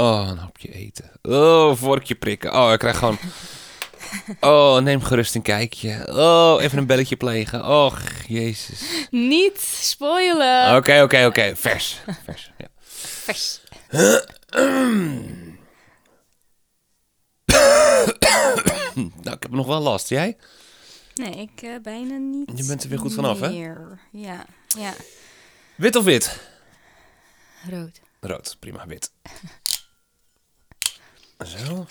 Oh, een hapje eten. Oh, vorkje prikken. Oh, ik krijg gewoon... Oh, neem gerust een kijkje. Oh, even een belletje plegen. Och, jezus. Niet spoilen. Oké, oké, oké. Vers. Vers, ja. Vers. Nou, ik heb nog wel last. Jij? Nee, ik eh, bijna niet. Je bent er weer goed vanaf, hè? meer. Ja, ja. Wit of wit? Rood. Rood. Prima, wit. Zo.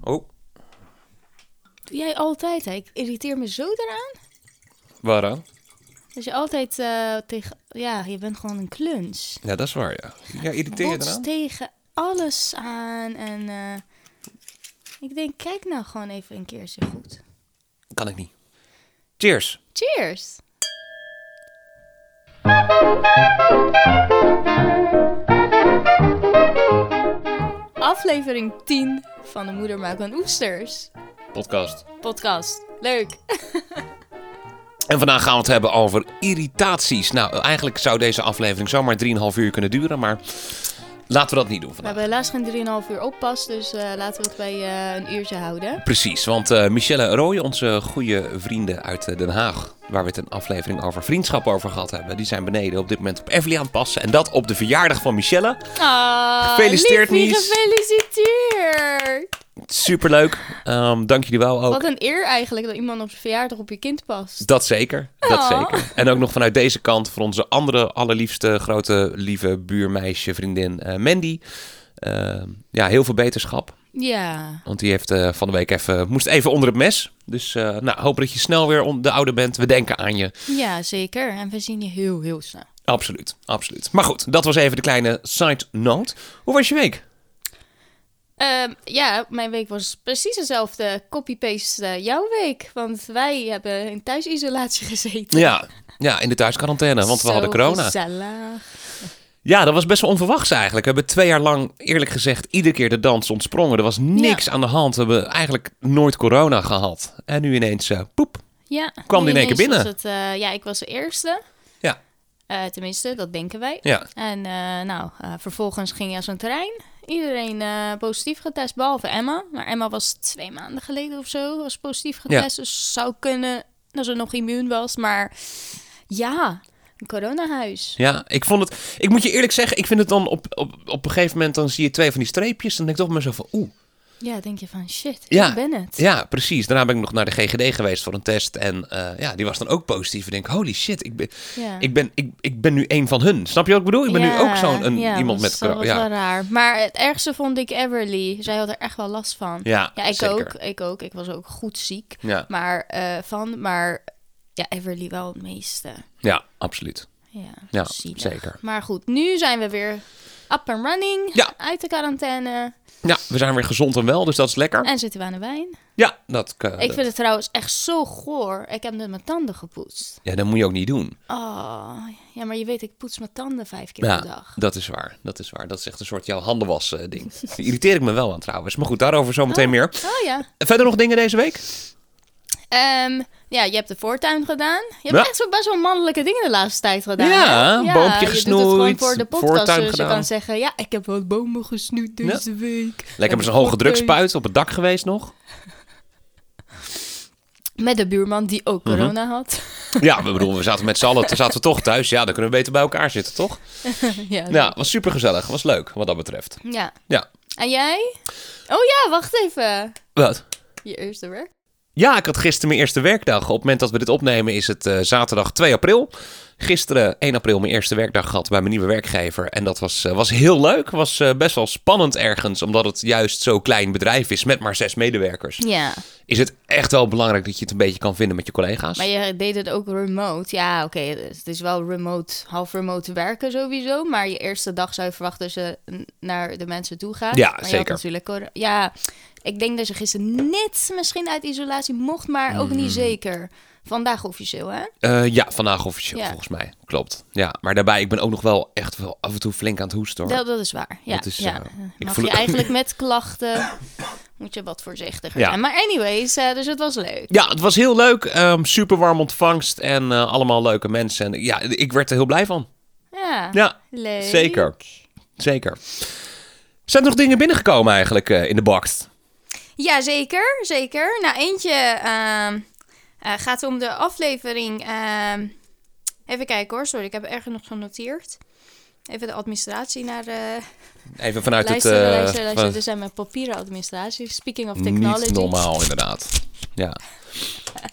Oh, Doe jij altijd, hè? Ik irriteer me zo eraan. waar dan? Dat je altijd eh, tegen... Ja, je bent gewoon een kluns. Ja, dat is waar, ja. Ja, irriteer je eraan? tegen alles aan en... eh, ik denk, kijk nou gewoon even een keertje goed. Kan ik niet. Cheers. Cheers! Aflevering 10 van de Moeder Maakt van Oesters Podcast. podcast. Leuk. En vandaag gaan we het hebben over irritaties. Nou, eigenlijk zou deze aflevering zomaar 3,5 uur kunnen duren, maar laten we dat niet doen We vandaag. hebben helaas geen 3,5 uur oppas, dus eh, laten we het bij eh, een uurtje houden. Precies, want eh, Michelle en Roy, onze goede vrienden uit Den Haag, waar we het een aflevering over vriendschap over gehad hebben, die zijn beneden op dit moment op Everly aan het passen. En dat op de verjaardag van Michelle. Ah, Gefeliciteerd, liefie. Gefeliciteerd! Superleuk. Ehm dank jullie wel ook. Wat een eer eigenlijk dat iemand op zijn verjaardag op je kind past. Dat zeker, dat Oh. zeker. En ook nog vanuit deze kant voor onze andere allerliefste grote lieve buurmeisje, vriendin eh, Mandy. Ehm, ja, heel veel beterschap. Ja. Want die heeft eh, van de week even, moest even onder het mes. Dus eh nou, hopen dat je snel weer om de oude bent. We denken aan je. Ja, zeker. En we zien je heel, heel snel. Absoluut, absoluut. Maar goed, dat was even de kleine side note. Hoe was je week? Ehm, ja, mijn week was precies dezelfde copy-paste eh, jouw week. Want wij hebben in thuisisolatie gezeten. Ja, ja in de thuisquarantaine, want we hadden corona. gezellig. Ja, dat was best wel onverwachts eigenlijk. We hebben twee jaar lang, eerlijk gezegd, iedere keer de dans ontsprongen. Er was niks aan de hand. We hebben eigenlijk nooit corona gehad. En nu ineens, eh, poep. Ja. Kwam die in één keer binnen? Het, eh, ja, ik was de eerste. Ja. Tenminste, dat denken wij. Ja, En nou, vervolgens ging je als een trein. Iedereen eh, positief getest, behalve Emma. Maar Emma was twee maanden geleden of zo was positief Ja. getest. Dus zou kunnen dat ze nog immuun was. Maar ja, een coronahuis. ja, ik vond het... Ik moet je eerlijk zeggen, ik vind het dan op, op, op een gegeven moment... dan zie je twee van die streepjes. Dan denk ik toch maar zo van, oeh. Ja, denk je van shit, Ja. ik ben het. Ja, precies. Daarna ben ik nog naar de GGD geweest voor een test. En eh, ja, die was dan ook positief. Ik denk, holy shit, ik ben, Ja. ik ben, ik, ik ben nu een van hun. Snap je wat ik bedoel? Ik ben nu ook zo'n ja, iemand was- met corona. Ja. wel raar. Maar het ergste vond ik Everly. Zij had er echt wel last van. Ja, Ja, ik zeker. ook. Ik ook. Ik was ook goed ziek. Ja. Maar eh, van, maar ja, Everly wel het meeste. ja, absoluut. Ja, zeker. Maar goed, nu zijn we weer up and running. Ja. Uit de quarantaine. Ja, we zijn weer gezond en wel, dus dat is lekker. En zitten we aan de wijn. Ja, dat, eh, ik vind het trouwens echt zo goor. Ik heb net mijn tanden gepoetst. ja, dat moet je ook niet doen. Oh, ja, maar je weet, ik poets mijn tanden vijf keer per Ja, dag. dat is waar. Dat is waar. Dat is echt een soort jouw handenwas eh, ding. Daar irriteer ik me wel aan trouwens. Maar goed, daarover zometeen meer. Oh ja. Verder nog dingen deze week? Ehm, ja, je hebt de voortuin gedaan. Je hebt Ja. echt zo best wel mannelijke dingen de laatste tijd gedaan. Ja, hè? boompje je gesnoeid, doet het gewoon voor de podcast. voortuin dus gedaan. je kan zeggen, ja, ik heb wat bomen gesnoeid deze week. Lekker met zo'n En hoge een drukspuit op het dak geweest nog. Met de buurman die ook Mhm. corona had. Ja, we bedoelen, we zaten met z'n allen, zaten we toch thuis. Ja, dan kunnen we beter bij elkaar zitten, toch? ja, Ja, was super gezellig. Was leuk, wat dat betreft. ja. Ja. En jij? Oh ja, wacht even. Wat? Je eerste werk? Ja, ik had gisteren mijn eerste werkdag. Op het moment dat we dit opnemen is het eh, zaterdag 2 april. Gisteren 1 april mijn eerste werkdag gehad bij mijn nieuwe werkgever. En dat was, eh, was heel leuk. Was eh, best wel spannend ergens. Omdat het juist zo'n klein bedrijf is met maar zes medewerkers. Ja, Is het echt wel belangrijk dat je het een beetje kan vinden met je collega's. maar je deed het ook remote. Ja, oké, het is wel remote, half remote werken sowieso. Maar je eerste dag zou je verwachten dat n- naar de mensen toe gaat. Ja, maar zeker. Natuurlijk, ja, ik denk dat je gisteren net misschien uit isolatie mocht, maar ook Mm. niet zeker. Vandaag officieel, hè? Eh, ja, vandaag officieel Ja. volgens mij. Klopt. Ja, maar daarbij, ik ben ook nog wel echt wel af en toe flink aan het hoesten hoor. Dat, dat is waar. Ja, Dat is, ja. eh, ik Mag voel- je eigenlijk met klachten moet je wat voorzichtiger Ja. zijn. Maar anyways, eh, dus het was leuk. Ja, het was heel leuk. Ehm, super warm ontvangst en eh, allemaal leuke mensen. En ja, ik werd er heel blij van. Ja, Ja, leuk. zeker. Zeker. Zijn er nog dingen binnengekomen eigenlijk eh, in de box? Ja, zeker, zeker. Nou, eentje eh, gaat om de aflevering. ehm, even kijken hoor, sorry, ik heb ergens nog genoteerd. Even de administratie naar de Even vanuit het... eh, van- Dit zijn mijn papieren administratie. Speaking of technology. Niet normaal, inderdaad. Ja.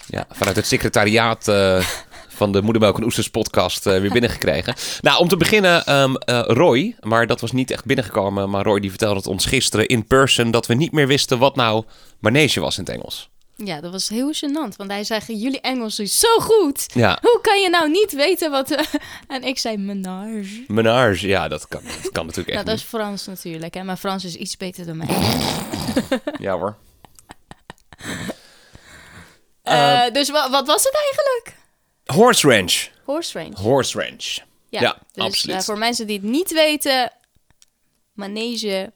ja, vanuit het secretariaat eh, van de Moedermelk en Oesters podcast eh, weer binnengekregen. Nou, om te beginnen, ehm, eh, Roy, maar dat was niet echt binnengekomen. Maar Roy die vertelde het ons gisteren in person dat we niet meer wisten wat nou manege was in het Engels. Ja, dat was heel gênant, want hij zei, jullie Engels is zo goed. Ja, Hoe kan je nou niet weten wat... eh, en ik zei menage. menage, ja, dat kan, dat kan natuurlijk Nou, echt dat is Frans natuurlijk, hè. Maar Frans is iets beter dan mij. Ja hoor. Eh, dus wa- wat was het eigenlijk? Horse ranch. Horse range. Horse ranch. Ja, dus, absoluut. eh, voor mensen die het niet weten, manege.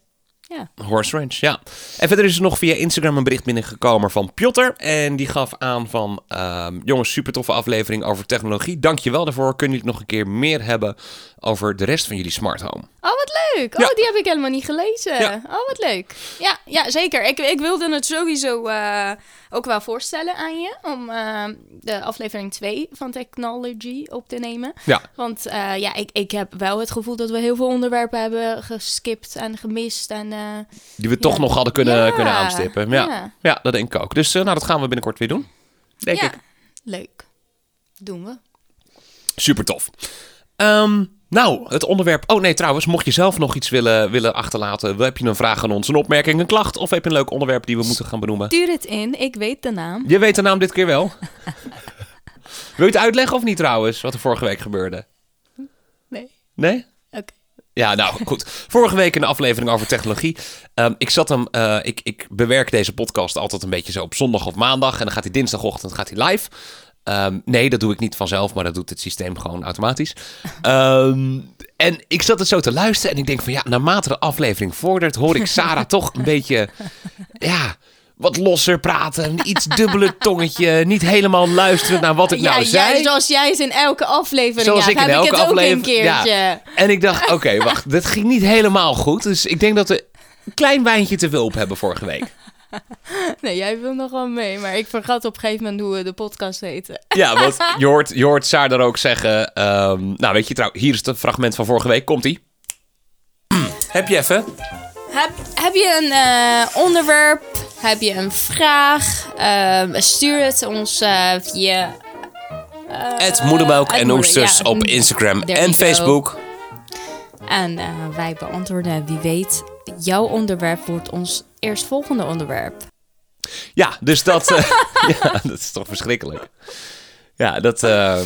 Ja, Horse Ranch, ja. En verder is er nog via Instagram een bericht binnengekomen van Piotr. En die gaf aan van... ehm, jongens, super toffe aflevering over technologie. Dankjewel daarvoor. Kunnen jullie het nog een keer meer hebben over de rest van jullie smart home? Oh, wat leuk. Ja. Oh, die heb ik helemaal niet gelezen. Ja. Oh, wat leuk. Ja, ja zeker. Ik, ik wilde het sowieso eh, ook wel voorstellen aan je. Om eh, de aflevering 2 van Technology op te nemen. Ja, Want eh, ja, ik, ik heb wel het gevoel dat we heel veel onderwerpen hebben geskipt en gemist. En, eh, die we toch nog hadden kunnen, Ja. kunnen aanstippen. Ja. Ja. Ja. dat denk ik ook. Dus eh, nou, dat gaan we binnenkort weer doen. Denk ja, ik. leuk. Doen we. Super tof. Ehm, nou, het onderwerp... Oh nee, trouwens, mocht je zelf nog iets willen, willen achterlaten... heb je een vraag aan ons, een opmerking, een klacht... of heb je een leuk onderwerp die we moeten gaan benoemen? Stuur het in. Ik weet de naam. Je weet de naam dit keer wel. Wil je het uitleggen of niet trouwens, wat er vorige week gebeurde? Nee. Nee? Oké. Ja, nou goed. Vorige week een aflevering over technologie. Ehm, ik zat hem, eh, ik, ik bewerk deze podcast altijd een beetje zo op zondag of maandag. En dan gaat hij dinsdagochtend gaat hij live. Ehm, nee, dat doe ik niet vanzelf, maar dat doet het systeem gewoon automatisch. Ehm, en ik zat het zo te luisteren en ik denk van ja, naarmate de aflevering vordert, hoor ik Sarah toch een beetje, ja, wat losser praten. Een iets dubbele tongetje, niet helemaal luisteren naar wat ik ja, nou zei. zoals jij het in elke aflevering Zoals hebt, ik in heb elke ik het aflevering. ook een keertje. Ja. En ik dacht, oké, wacht, dit ging niet helemaal goed. Dus ik denk dat we een klein wijntje te veel op hebben vorige week. Nee, jij wil nog wel mee, maar ik vergat op een gegeven moment hoe we de podcast heten. Ja, want je hoort, je hoort Saar daar ook zeggen. ehm, nou, weet je trouw, hier is het fragment van vorige week. Komt-ie. Heb je even? Heb, heb je een eh, onderwerp? Heb je een vraag? Ehm, stuur het ons eh, via... eh, Het Moedermelk het en Oesters ja, op Instagram there en go. Facebook. En eh, wij beantwoorden, wie weet, jouw onderwerp wordt ons eerstvolgende onderwerp. Ja, dus dat, eh, ja, dat is toch verschrikkelijk. Ja, dat... ehm,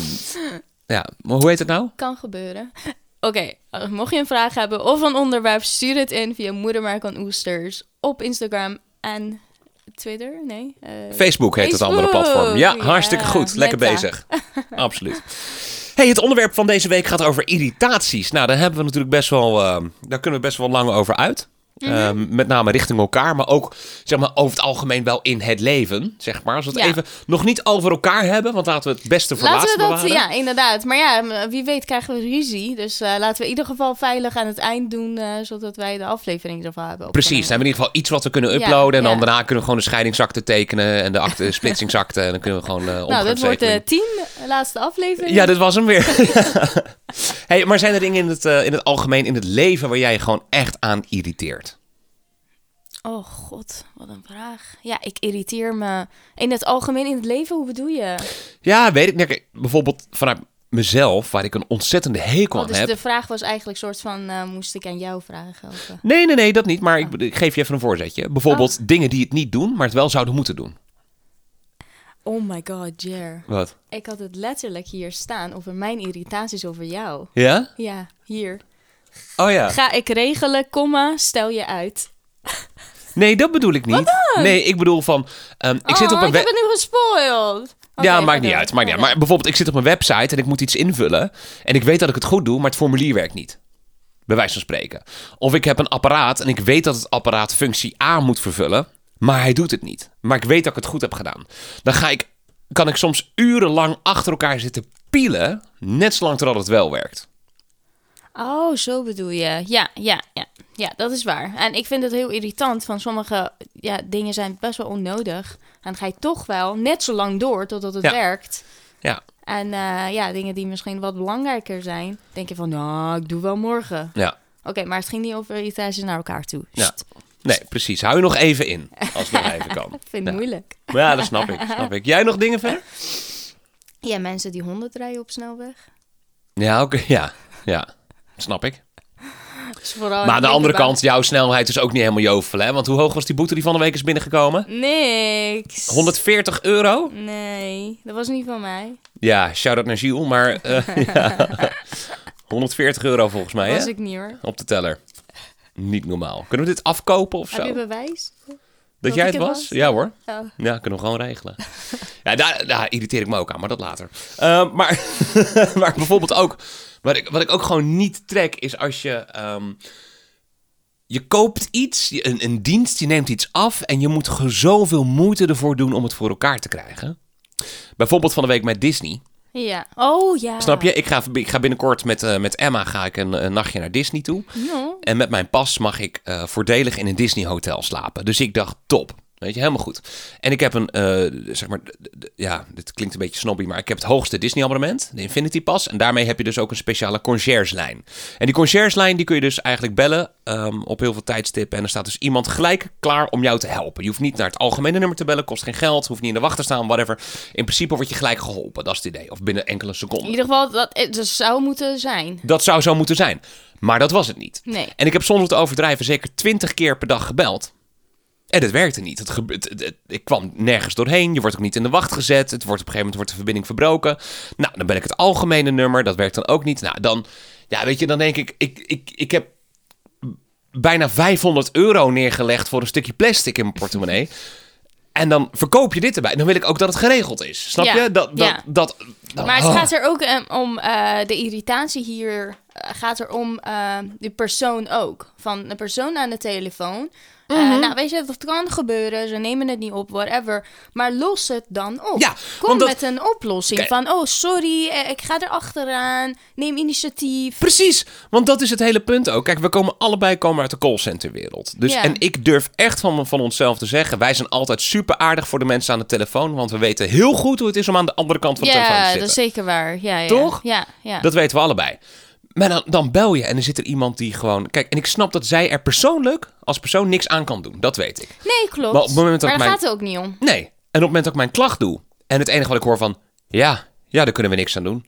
ja, maar hoe heet het nou? Kan gebeuren. Oké, eh, mocht je een vraag hebben of een onderwerp, stuur het in via Moedermerk aan Oesters op Instagram en Twitter. Nee. eh, Facebook heet het andere platform. Ja, Ja, hartstikke goed. Lekker meta. bezig. Absoluut. Hey, het onderwerp van deze week gaat over irritaties. Nou, daar hebben we natuurlijk best wel, eh, daar kunnen we best wel lang over uit. Mhm. Eh, met name richting elkaar, maar ook zeg maar, over het algemeen wel in het leven. Zeg maar. Als we het Ja. even nog niet over elkaar hebben, want laten we het beste voor Laten we dat, bewaren. ja, inderdaad. Maar ja, wie weet krijgen we ruzie. Dus eh, laten we in ieder geval veilig aan het eind doen, eh, zodat wij de aflevering ervan hebben. Precies, dan hebben we in ieder geval iets wat we kunnen Ja, uploaden. en dan ja. daarna kunnen we gewoon de scheidingsakte tekenen en de akte, splitsingsakte. En dan kunnen we gewoon uh, Nou, dit wordt de tien laatste aflevering. Ja, dit was hem weer. hey, maar zijn er dingen in het, eh, in het algemeen, in het leven, waar jij je gewoon echt aan irriteert? Oh god, wat een vraag. Ja, ik irriteer me. In het algemeen, in het leven, hoe bedoel je? Ja, weet ik. Nou, bijvoorbeeld vanuit mezelf, waar ik een ontzettende hekel Oh, aan dus heb. de vraag was eigenlijk een soort van, eh, moest ik aan jou vragen? Of, eh? Nee, nee, nee, dat niet. Maar ik, ik geef je even een voorzetje. Bijvoorbeeld Oh. dingen die het niet doen, maar het wel zouden moeten doen. Oh my god, Jer. Wat? Ik had het letterlijk hier staan over mijn irritaties over jou. Ja? Ja, hier. Oh ja. Ga ik regelen, komma, stel je uit. Nee, dat bedoel ik niet. Nee, ik bedoel van... ehm, ik zit op Oh, een ik heb het nu gespoild. Ja, maakt niet uit. Maakt niet uit. Maar bijvoorbeeld, ik zit op een website en ik moet iets invullen. En ik weet dat ik het goed doe, maar het formulier werkt niet. Bij wijze van spreken. Of ik heb een apparaat en ik weet dat het apparaat functie A moet vervullen. Maar hij doet het niet. Maar ik weet dat ik het goed heb gedaan. Dan ga ik, kan ik soms urenlang achter elkaar zitten pielen. Net zolang totdat het wel werkt. Oh, zo bedoel je. Ja, ja, ja. Ja, dat is waar. En ik vind het heel irritant van sommige ja, dingen zijn best wel onnodig. En dan ga je toch wel net zo lang door totdat het Ja. werkt. Ja. En eh, ja, dingen die misschien wat belangrijker zijn, denk je van, nou, ik doe wel morgen. Ja. Oké, maar het ging niet over irritaties naar elkaar toe. Ja. Sst, Nee, precies. Hou je nog even in, als het nog even kan. Ik vind het Ja. moeilijk. Maar ja, dat snap ik, snap ik. Jij nog dingen ver? Ja, mensen die honderd rijden op snelweg. Ja, oké. Ja, ja. Snap ik. Dus Maar aan de andere kant, jouw snelheid is ook niet helemaal jovel, hè? Want hoe hoog was die boete die van de week is binnengekomen? Niks. 140 euro? Nee, dat was niet van mij. Ja, shout-out naar Gilles, maar eh, ja. 140 euro volgens mij, Dat was hè? ik niet hoor. Op de teller. Niet normaal. Kunnen we dit afkopen of Heb je zo? bewijs? Dat jij het was? was? Ja hoor. Oh. Ja, kunnen we gewoon regelen. ja, daar, daar irriteer ik me ook aan, maar dat later. Eh, maar, maar bijvoorbeeld ook, wat ik, wat ik ook gewoon niet trek, is als je... ehm, je koopt iets, een, een dienst, je neemt iets af en je moet zoveel moeite ervoor doen om het voor elkaar te krijgen. Bijvoorbeeld van de week met Disney. Ja. Oh ja. Snap je? Ik ga, ik ga binnenkort met, eh, met Emma ga ik een, een nachtje naar Disney toe. Ja. En met mijn pas mag ik eh, voordelig in een Disney hotel slapen. Dus ik dacht, top. Weet je, helemaal goed. En ik heb een, eh, zeg maar, ja, dit klinkt een beetje snobby, maar ik heb het hoogste Disney abonnement, de Infinity Pass. En daarmee heb je dus ook een speciale concierge-lijn. En die concierge-lijn, die kun je dus eigenlijk bellen ehm, op heel veel tijdstippen. En er staat dus iemand gelijk klaar om jou te helpen. Je hoeft niet naar het algemene nummer te bellen, kost geen geld, hoeft niet in de wacht te staan, whatever. In principe word je gelijk geholpen, dat is het idee. Of binnen enkele In seconden. ieder geval, dat het dus zou moeten zijn. Dat zou zo moeten zijn. Maar dat was het niet. Nee. En ik heb zonder te overdrijven zeker twintig keer per dag gebeld. En het werkte niet. Het gebe- het- het- het- ik kwam nergens doorheen. Je wordt ook niet in de wacht gezet. Het wordt op een gegeven moment wordt de verbinding verbroken. Nou, dan ben ik het algemene nummer. Dat werkt dan ook niet. Nou, dan, ja, weet je, dan denk ik, ik, ik, ik heb bijna 500 euro neergelegd voor een stukje plastic in mijn portemonnee. En dan verkoop je dit erbij. Dan wil ik ook dat het geregeld is. Snap Ja, je? Dat, dat, ja. dat, dat- Maar het oh. gaat er ook eh, om, eh, de irritatie hier eh, gaat er om eh, de persoon ook. Van de persoon aan de telefoon. Eh, Mhm. nou, weet je, dat kan gebeuren. Ze nemen het niet op, whatever. Maar los het dan op. Ja, Kom dat- met een oplossing. Van, oh, sorry, eh, ik ga er achteraan. Neem initiatief. Precies, want dat is het hele punt ook. Kijk, we komen allebei komen uit de callcenterwereld. Dus, Ja. En ik durf echt van, van onszelf te zeggen... wij zijn altijd super aardig voor de mensen aan de telefoon... want we weten heel goed hoe het is om aan de andere kant van de telefoon te Ja, zitten. dat is zeker waar. Ja, ja. Toch? Ja, ja. Dat weten we allebei. Maar dan, dan bel je en er zit er iemand die gewoon... Kijk, en ik snap dat zij er persoonlijk als persoon niks aan kan doen. Dat weet ik. Nee, klopt. Maar op het moment dat maar ik daar mijn- gaat het ook niet om. Nee. En op het moment dat ik mijn klacht doe... en het enige wat ik hoor van... ja, ja, daar kunnen we niks aan doen.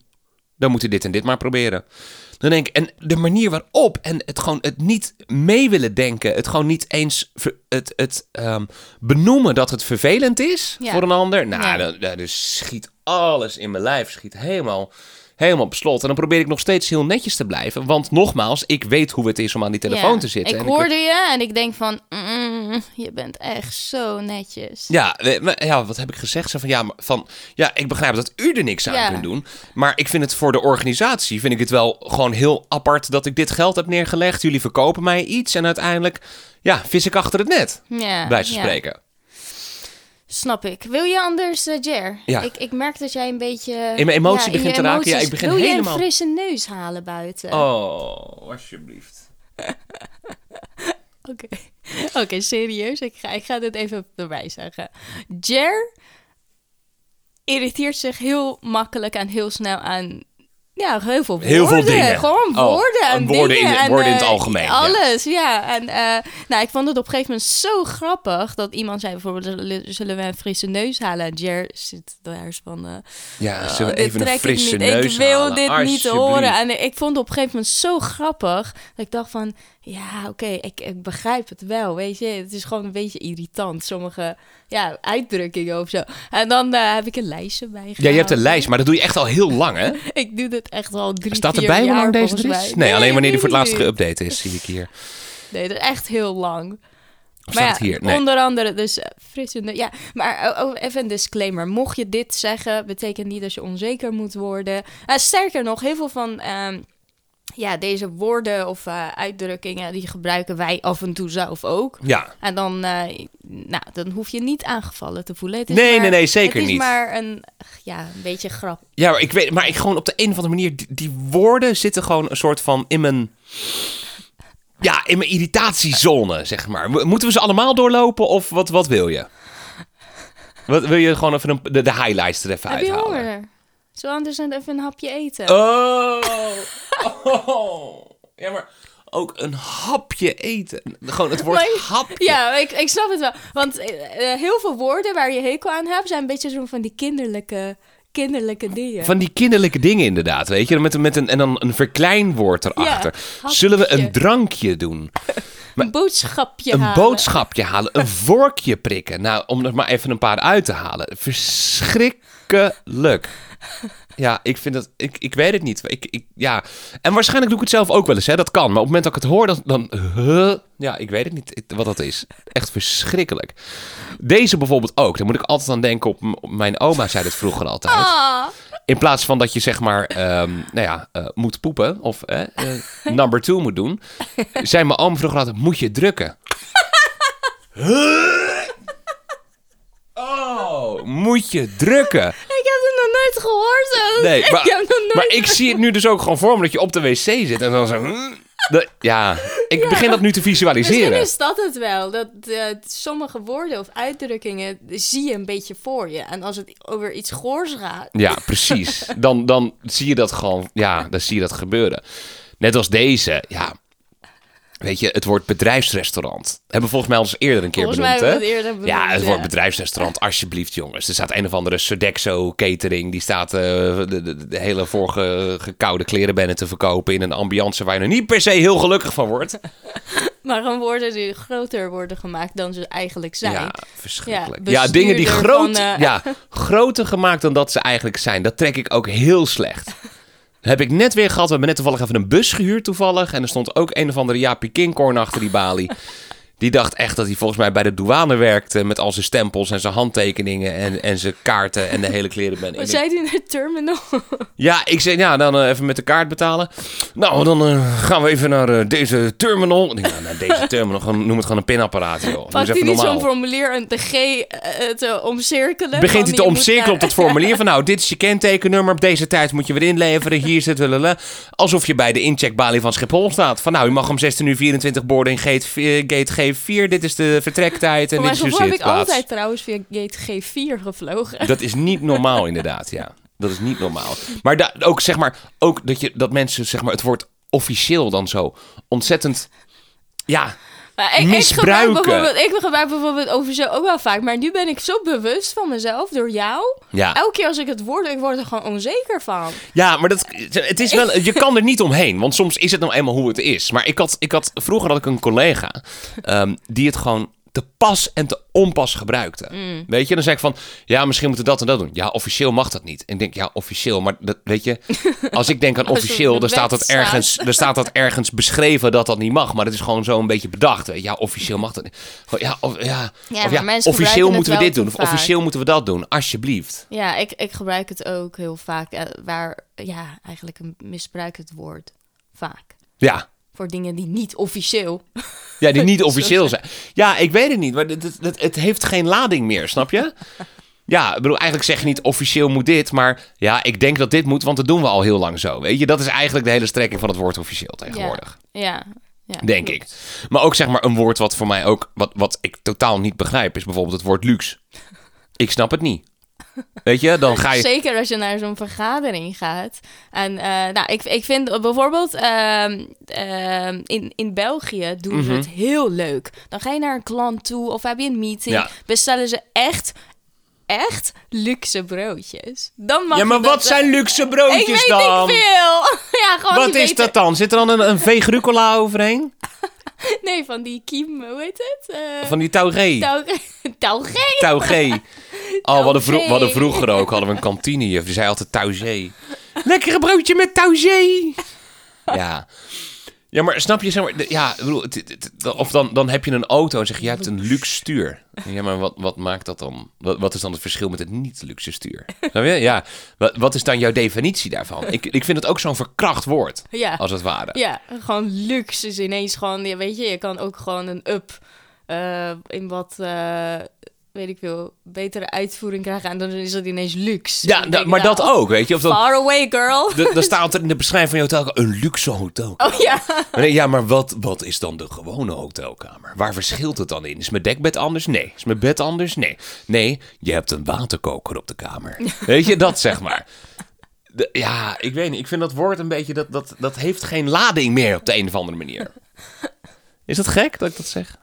Dan moet u dit en dit maar proberen. Dan denk ik, en de manier waarop... en het gewoon het niet mee willen denken... het gewoon niet eens ver- het, het ehm, benoemen dat het vervelend is... Ja. voor een ander. Nou, Ja. dan, dan dus schiet alles in mijn lijf. Schiet helemaal... Helemaal op slot. En dan probeer ik nog steeds heel netjes te blijven. Want nogmaals, ik weet hoe het is om aan die telefoon Ja. te zitten. Ik En hoorde je en ik denk van, mm, je bent echt zo netjes. Ja, maar ja, wat heb ik gezegd? Zo van, ja, maar van, ja, ik begrijp dat u er niks aan Ja. kunt doen. Maar ik vind het voor de organisatie, vind ik het wel gewoon heel apart dat ik dit geld heb neergelegd. Jullie verkopen mij iets en uiteindelijk, ja, vis ik achter het net, Ja, bij ze spreken. Snap ik. Wil je anders, eh, Jer? Ja. Ik, ik merk dat jij een beetje... In mijn emotie in begint je te raken. Ja, ik begin Wil je helemaal- een frisse neus halen buiten? Oh, alsjeblieft. Oké, Oké, serieus. Ik ga, ik ga dit even erbij zeggen. Jer irriteert zich heel makkelijk en heel snel aan... Ja, heel veel woorden. Heel veel dingen. Gewoon Oh, woorden en woorden in- dingen. en, woorden in het eh, algemeen. Alles, ja. En eh, nou, ik vond het op een gegeven moment zo grappig... dat iemand zei bijvoorbeeld... zullen- we een frisse neus halen? En Jer zit daar van... eh, Ja, Oh, zullen we even een ik frisse niet. neus Ik wil halen? dit niet horen. En ik vond het op een gegeven moment zo grappig. Dat ik dacht van, ja, oké, ik, ik begrijp het wel, weet je. Het is gewoon een beetje irritant. Sommige ja, uitdrukkingen of zo. En dan eh, heb ik een lijstje bij Ja, je hebt een lijst, maar dat doe je echt al heel lang, hè? Ik doe dit echt al drie, Staat erbij hoe jaar lang deze is? Nee, alleen wanneer die voor het laatst nee, geüpdate is, zie ik hier. Nee, dat is echt heel lang. Of Maar staat ja, hier? Nee. onder andere dus eh, frisse neus. Ja, maar oh, oh, even een disclaimer. Mocht je dit zeggen, betekent niet dat je onzeker moet worden. Eh, sterker nog, heel veel van ehm, ja, deze woorden of eh, uitdrukkingen... die gebruiken wij af en toe zelf ook. Ja, En dan, eh, nou, dan hoef je niet aangevallen te voelen. Het is Nee, maar- nee, nee, zeker Het is niet. maar een, ja, een beetje grap. Ja, maar ik weet, maar ik gewoon op de een of andere manier, die, die woorden zitten gewoon een soort van in mijn. Ja, in mijn irritatiezone, zeg maar. Mo- Moeten we ze allemaal doorlopen of wat, wat wil je? Wat, wil je gewoon even een, de, de highlights er even Heb je uithalen? honger? Zo anders even een hapje eten. Oh. Oh. Ja, maar ook een hapje eten. Gewoon het woord Maar- hapje. Ja, ik, ik snap het wel. Want eh, eh, heel veel woorden waar je hekel aan hebt... zijn een beetje zo van die kinderlijke, kinderlijke dingen. Van die kinderlijke dingen inderdaad, weet je. Met, een- met een, en dan een verkleinwoord erachter. Zullen we een drankje doen? een boodschapje Een halen. boodschapje halen, een vorkje prikken. Nou, om er maar even een paar uit te halen. Verschrikkelijk. Ja, ik vind dat... Ik, ik weet het niet. Ik, ik, ja. En waarschijnlijk doe ik het zelf ook wel eens, hè. Dat kan. Maar op het moment dat ik het hoor, dan... dan huh, ja, ik weet het niet wat dat is. Echt verschrikkelijk. Deze bijvoorbeeld ook. Daar moet ik altijd aan denken op, mijn oma zei het vroeger altijd. Ah, In plaats van dat je zeg maar, ehm, nou ja, eh, moet poepen of eh, eh, number two moet doen, zei mijn oom vroeger altijd, moet je drukken. moet je drukken. ik heb het nog nooit gehoord. ook. Nee, ik maar, heb het nog nooit maar ik zie het nu dus ook gewoon voor me dat je op de wc zit en dan zo... hm, dat- ja, ik begin dat nu te Misschien visualiseren. is dat het wel. Dat eh, sommige woorden of uitdrukkingen zie je een beetje voor je. En als het over iets goors gaat... Ja, precies. Dan, dan zie je dat gewoon, ja, dan zie je dat gebeuren. Net als deze, ja. Weet je, het woord bedrijfsrestaurant. Hebben we volgens mij al eens eerder een keer Volgens mij benoemd, hebben we hè? het eerder benoemd, ja, het ja. woord bedrijfsrestaurant, alsjeblieft, jongens. Er staat een of andere Sodexo catering. Die staat eh, de, de, de hele vorige gekoude klerenbennen te verkopen in een ambiance waar je er niet per se heel gelukkig van wordt. Maar gewoon woorden die groter worden gemaakt dan ze eigenlijk zijn. Ja, verschrikkelijk. Ja, Ja, dingen die groot, van, eh, ja, groter gemaakt dan dat ze eigenlijk zijn. Dat trek ik ook heel slecht. Heb ik net weer gehad. We hebben net toevallig even een bus gehuurd toevallig. En er stond ook een of andere Jaapie Kinkorn achter die balie. Die dacht echt dat hij volgens mij bij de douane werkte... met al zijn stempels en zijn handtekeningen en, en zijn kaarten en de hele klerenbende. Wat zei hij in de terminal? Ja, ik zei, ja, dan eh, even met de kaart betalen. Nou, dan eh, gaan we even naar eh, deze terminal. Ik denk, nou, naar deze terminal, gewoon, noem het gewoon een pinapparaat, joh. Pakt hij niet zo'n formulier en de G te omcirkelen? begint hij te je omcirkelen naar- op dat formulier van nou, dit is je kentekennummer, op deze tijd moet je weer inleveren, hier zit lalala. Alsof je bij de incheckbalie van Schiphol staat. Van nou, u mag om 16 uur 24 boorden in gate, gate G4, dit is de vertrektijd en Voor dit is gevoel heb ik altijd trouwens via gate G4 gevlogen. Dat is niet normaal inderdaad, ja. Dat is niet normaal. Maar da- ook zeg maar, ook dat, je, dat mensen zeg maar het woord officieel dan zo ontzettend, ja, Maar ik, gebruik bijvoorbeeld, ik gebruik bijvoorbeeld officieel ook wel vaak. Maar nu ben ik zo bewust van mezelf door jou. ja. Elke keer als ik het woord, ik word er gewoon onzeker van. Ja, maar dat, het is wel, je kan er niet omheen. Want soms is het nou eenmaal hoe het is. Maar ik had, ik had, vroeger had ik een collega ehm, die het gewoon te pas en te onpas gebruikte. Mm. Weet je, dan zeg ik van, ja, misschien moeten we dat en dat doen. Ja, officieel mag dat niet. En ik denk, ja, officieel. Maar dat, weet je, als ik denk aan officieel, dan staat, dat ergens, dan staat dat ergens beschreven dat dat niet mag. Maar het is gewoon zo een beetje bedacht. Weet je. Ja, officieel mag dat niet. Gewoon, Ja, of, ja, Ja, of officieel moeten we dit doen. Of vaak. officieel moeten we dat doen. Alsjeblieft. Ja, ik, ik gebruik het ook heel vaak. eh, waar, ja, eigenlijk misbruik het woord. Vaak. Ja. Voor dingen die niet officieel. Ja, die niet officieel zijn. Ja, ik weet het niet, maar het, het, het heeft geen lading meer, snap je? Ja, ik bedoel, eigenlijk zeg je niet officieel moet dit, maar ja, ik denk dat dit moet, want dat doen we al heel lang zo. Weet je, dat is eigenlijk de hele strekking van het woord officieel tegenwoordig. Ja. ja Denk ik. Maar ook zeg maar een woord wat voor mij ook, wat, wat ik totaal niet begrijp, is bijvoorbeeld het woord luxe. Ik snap het niet. Weet je, dan ga je... Zeker als je naar zo'n vergadering gaat. En eh, nou, ik, ik vind bijvoorbeeld ehm, ehm, in, in België doen ze Mhm. het heel leuk. Dan ga je naar een klant toe of heb je een meeting. Ja. Bestellen ze echt, echt luxe broodjes. Dan mag Ja, maar wat zijn luxe Ik broodjes weet dan? niet veel. ja, gewoon Wat is dat dan? Zit er dan een, een veegrucola overheen? Nee, van die kiem, hoe heet het? Eh Van die taugé? touw- touwgé. Oh, we hadden, vro- we Taugé. hadden vroeger ook hadden we een kantinejuf. Die zei altijd taugé. Lekkere broodje met taugé. Ja. Ja, maar snap je, zeg maar, ja, bedoel, het- het- het- of dan, dan heb je een auto en zeg je, je hebt een luxe stuur. Ja, maar wat, wat maakt dat dan? Wat, wat is dan het verschil met het niet-luxe stuur? Snap je? Ja, wat, wat is dan jouw definitie daarvan? Ik, ik vind het ook zo'n verkracht woord, Ja. als het ware. Ja, gewoon luxe is ineens gewoon, weet je, je kan ook gewoon een up eh, in wat, eh, weet ik veel, betere uitvoering krijgen. En dan is het ineens luxe. Ja, da- maar nou, dat ook, weet je. Of Far away, girl. dan staat er in de beschrijving van je hotel een luxe hotel. Oh ja. Nee, ja, maar wat, wat is dan de gewone hotelkamer? Waar verschilt het dan in? Is mijn dekbed anders? Nee. Is mijn bed anders? Nee. Nee, je hebt een waterkoker op de kamer. Weet je, dat zeg maar. De- ja, ik weet niet. Ik vind dat woord een beetje... Dat, dat, dat heeft geen lading meer op de een of andere manier. Is dat gek dat ik dat zeg?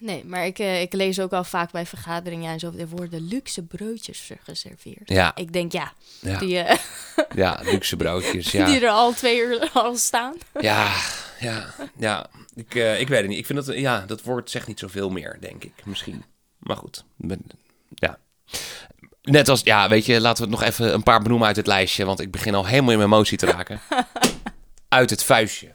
Nee, maar ik, eh, ik lees ook al vaak bij vergaderingen en zo. Er worden luxe broodjes geserveerd. Ja. Ik denk, ja, Ja, die, eh, ja luxe broodjes, ja. die er al twee uur al staan. Ja, ja, ja. Ik, eh, ik weet het niet. Ik vind dat, ja, dat woord zegt niet zoveel meer, denk ik. Misschien. Maar goed. Ja. Net als, ja, weet je, laten we het nog even een paar benoemen uit het lijstje. Want ik begin al helemaal in mijn emotie te raken. Uit het vuistje.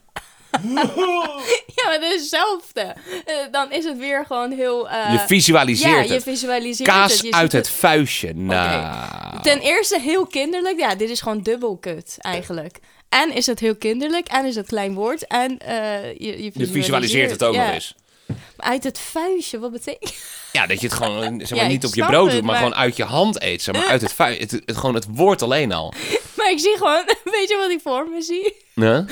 Ja, maar het is hetzelfde. Eh, dan is het weer gewoon heel... eh, Je visualiseert ja, het. je visualiseert het. Kaas Je ziet uit het vuistje. Nou. Ten eerste heel kinderlijk. Ja, dit is gewoon dubbel kut eigenlijk. En is het heel kinderlijk en is het klein woord. En eh, je, je, Je visualiseert het ook ja. nog eens. Maar Uit het vuistje, wat betekent Ja, dat je het gewoon zeg maar, Ja, niet op je brood het, doet, maar, maar- gewoon uit je hand eet. Zeg maar uit het vuistje. Het, het, gewoon het woord alleen al. Maar ik zie gewoon, weet je wat ik voor me zie? Ja?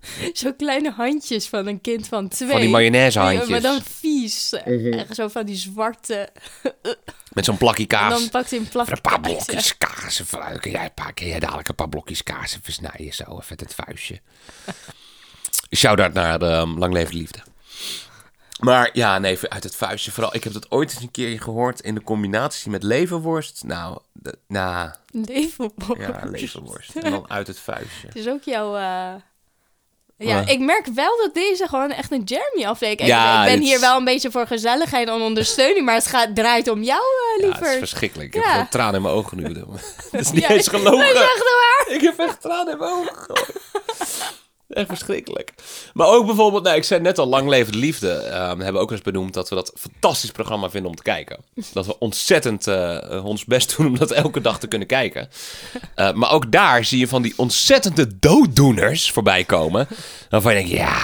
Zo kleine handjes van een kind van twee. Van die mayonaisehandjes. Maar dan vies. Echt Zo van die zwarte. Met zo'n plakje En kaas. dan pakt hij een plak. Even een paar blokjes kaas. Kun, jij, een paar- kun jij dadelijk een paar blokjes kaas even snijden? Zo, even het vuistje. Shout-out naar de um, Lang Leven Liefde. Maar ja, nee, uit het vuistje. Vooral, ik heb dat ooit eens een keer gehoord in de combinatie met leverworst. Nou, de, nou Levenworst. ja, leverworst. En dan uit het vuistje. Het is ook jouw... eh, Ja, ik merk wel dat deze gewoon echt een Jeremy aflevering. Ja, ik, ben dit hier wel een beetje voor gezelligheid en ondersteuning, maar het gaat, draait om jou, eh, Ja, het liever. is verschrikkelijk. Ik heb gewoon tranen in mijn ogen nu. Dat is niet eens gelogen. Ik heb echt tranen in mijn ogen. Echt verschrikkelijk. Maar ook bijvoorbeeld, nou, ik zei net al, Lang Leven de Liefde. ehm, hebben we ook eens benoemd dat we dat een fantastisch programma vinden om te kijken. Dat we ontzettend eh, ons best doen om dat elke dag te kunnen kijken. Eh, maar ook daar zie je van die ontzettende dooddoeners voorbij komen. Waarvan je denkt, ja,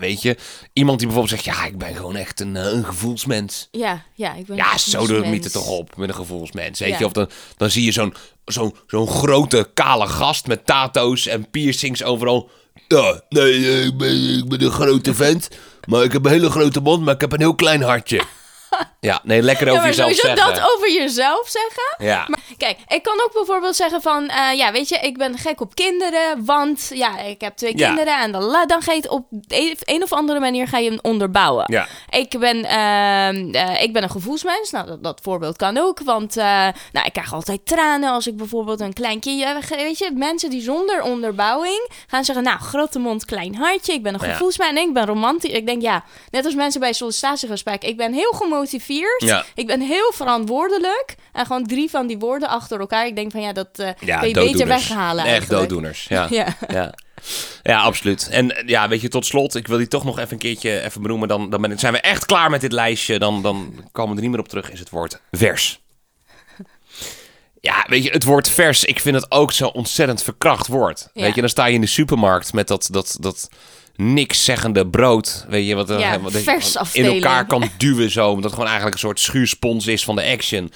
weet je. Iemand die bijvoorbeeld zegt, ja, ik ben gewoon echt een, eh, een gevoelsmens. Ja, ja, ik ben Ja, zo doet het mens. er toch op met een gevoelsmens. Weet Ja. je, of dan, dan zie je zo'n zo'n zo'n grote kale gast met tato's en piercings overal. Ja, nee, eh, ik ben, ik ben een grote vent. Maar ik heb een hele grote mond, maar ik heb een heel klein hartje. Ja, nee, lekker over jezelf sowieso zeggen. dat over jezelf zeggen. Ja. Maar kijk, ik kan ook bijvoorbeeld zeggen van, eh, ja, weet je, ik ben gek op kinderen, want ja, ik heb twee Ja. kinderen en dan, dan ga je het op een, of andere manier ga je hem onderbouwen. Ja. Ik ben, ehm, eh, ik ben een gevoelsmens. Nou, dat, dat voorbeeld kan ook. Want eh, nou, ik krijg altijd tranen als ik bijvoorbeeld een klein kindje... Weet je, mensen die zonder onderbouwing gaan zeggen... Nou, grote mond, klein hartje. Ik ben een gevoelsmens en ik ben romantisch. Ik denk, ja, net als mensen bij sollicitatiegesprek. Ik ben heel gemotiveerd. Ja. Ik ben heel verantwoordelijk. En gewoon drie van die woorden achter elkaar. Ik denk van, ja, dat eh Ja, kun je beter weghalen Echt eigenlijk. dooddoeners, ja. Ja. ja. Absoluut. En eh, ja, weet je, tot slot, ik wil die toch nog even een keertje even benoemen. Dan, dan ben ik- zijn we echt klaar met dit lijstje. Dan, dan komen we er niet meer op terug, is het woord vers. Ja, weet je, het woord vers, ik vind het ook zo ontzettend verkracht woord. Ja. Weet je, dan sta je in de supermarkt met dat, dat, dat niks zeggende brood. Weet je, wat, er- Ja, wat vers in elkaar kan duwen zo. Omdat het gewoon eigenlijk een soort schuurspons is van de action.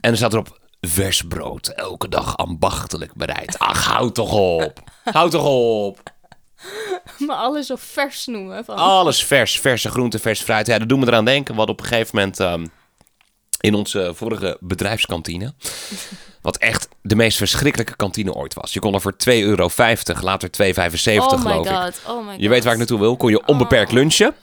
En dan staat erop vers brood, elke dag ambachtelijk bereid. Ach, houd toch op. Houd toch op. Maar alles op vers noemen. Van, Alles vers, verse groenten, vers fruit. Ja, dat doen we eraan denken. Hadden op een gegeven moment ehm, in onze vorige bedrijfskantine... wat echt de meest verschrikkelijke kantine ooit was. Je kon er voor 2,50 euro, later 2,75 oh geloof ik. oh my god. Je weet waar ik naartoe wil. Kon je onbeperkt lunchen.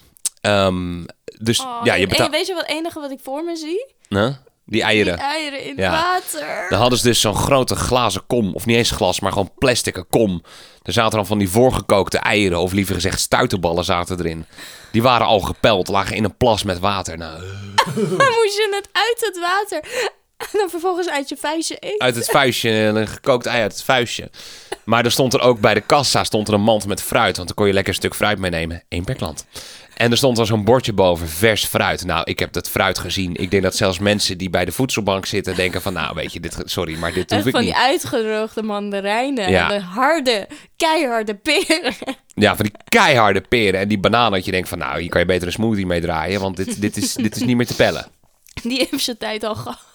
Ehm, dus Oh, ja, je en betaalt... weet je wat het enige wat ik voor me zie? Huh? Die eieren. Die eieren in Ja. water. Dan hadden ze dus zo'n grote glazen kom. Of niet eens glas, maar gewoon plastic kom. Er zaten dan van die voorgekookte eieren. Of liever gezegd stuiterballen zaten erin. Die waren al gepeld. Lagen in een plas met water. Nou, moest je het uit het water. En dan vervolgens uit je vuistje eten. uit het vuistje. Een gekookt ei uit het vuistje. Maar er stond er ook bij de kassa stond er een mand met fruit. Want dan kon je lekker een stuk fruit meenemen. Eén per klant. En er stond dan zo'n bordje boven, vers fruit. Nou, ik heb dat fruit gezien. Ik denk dat zelfs mensen die bij de voedselbank zitten denken van... Nou, weet je, dit, sorry, maar dit hoef ik van niet. die uitgedroogde mandarijnen. Ja. En de harde, keiharde peren. Ja, van die keiharde peren en die bananen. Dat je denkt van, nou, hier kan je beter een smoothie mee draaien. Want dit, dit, is, dit is niet meer te pellen. Die heeft zijn tijd al gehad.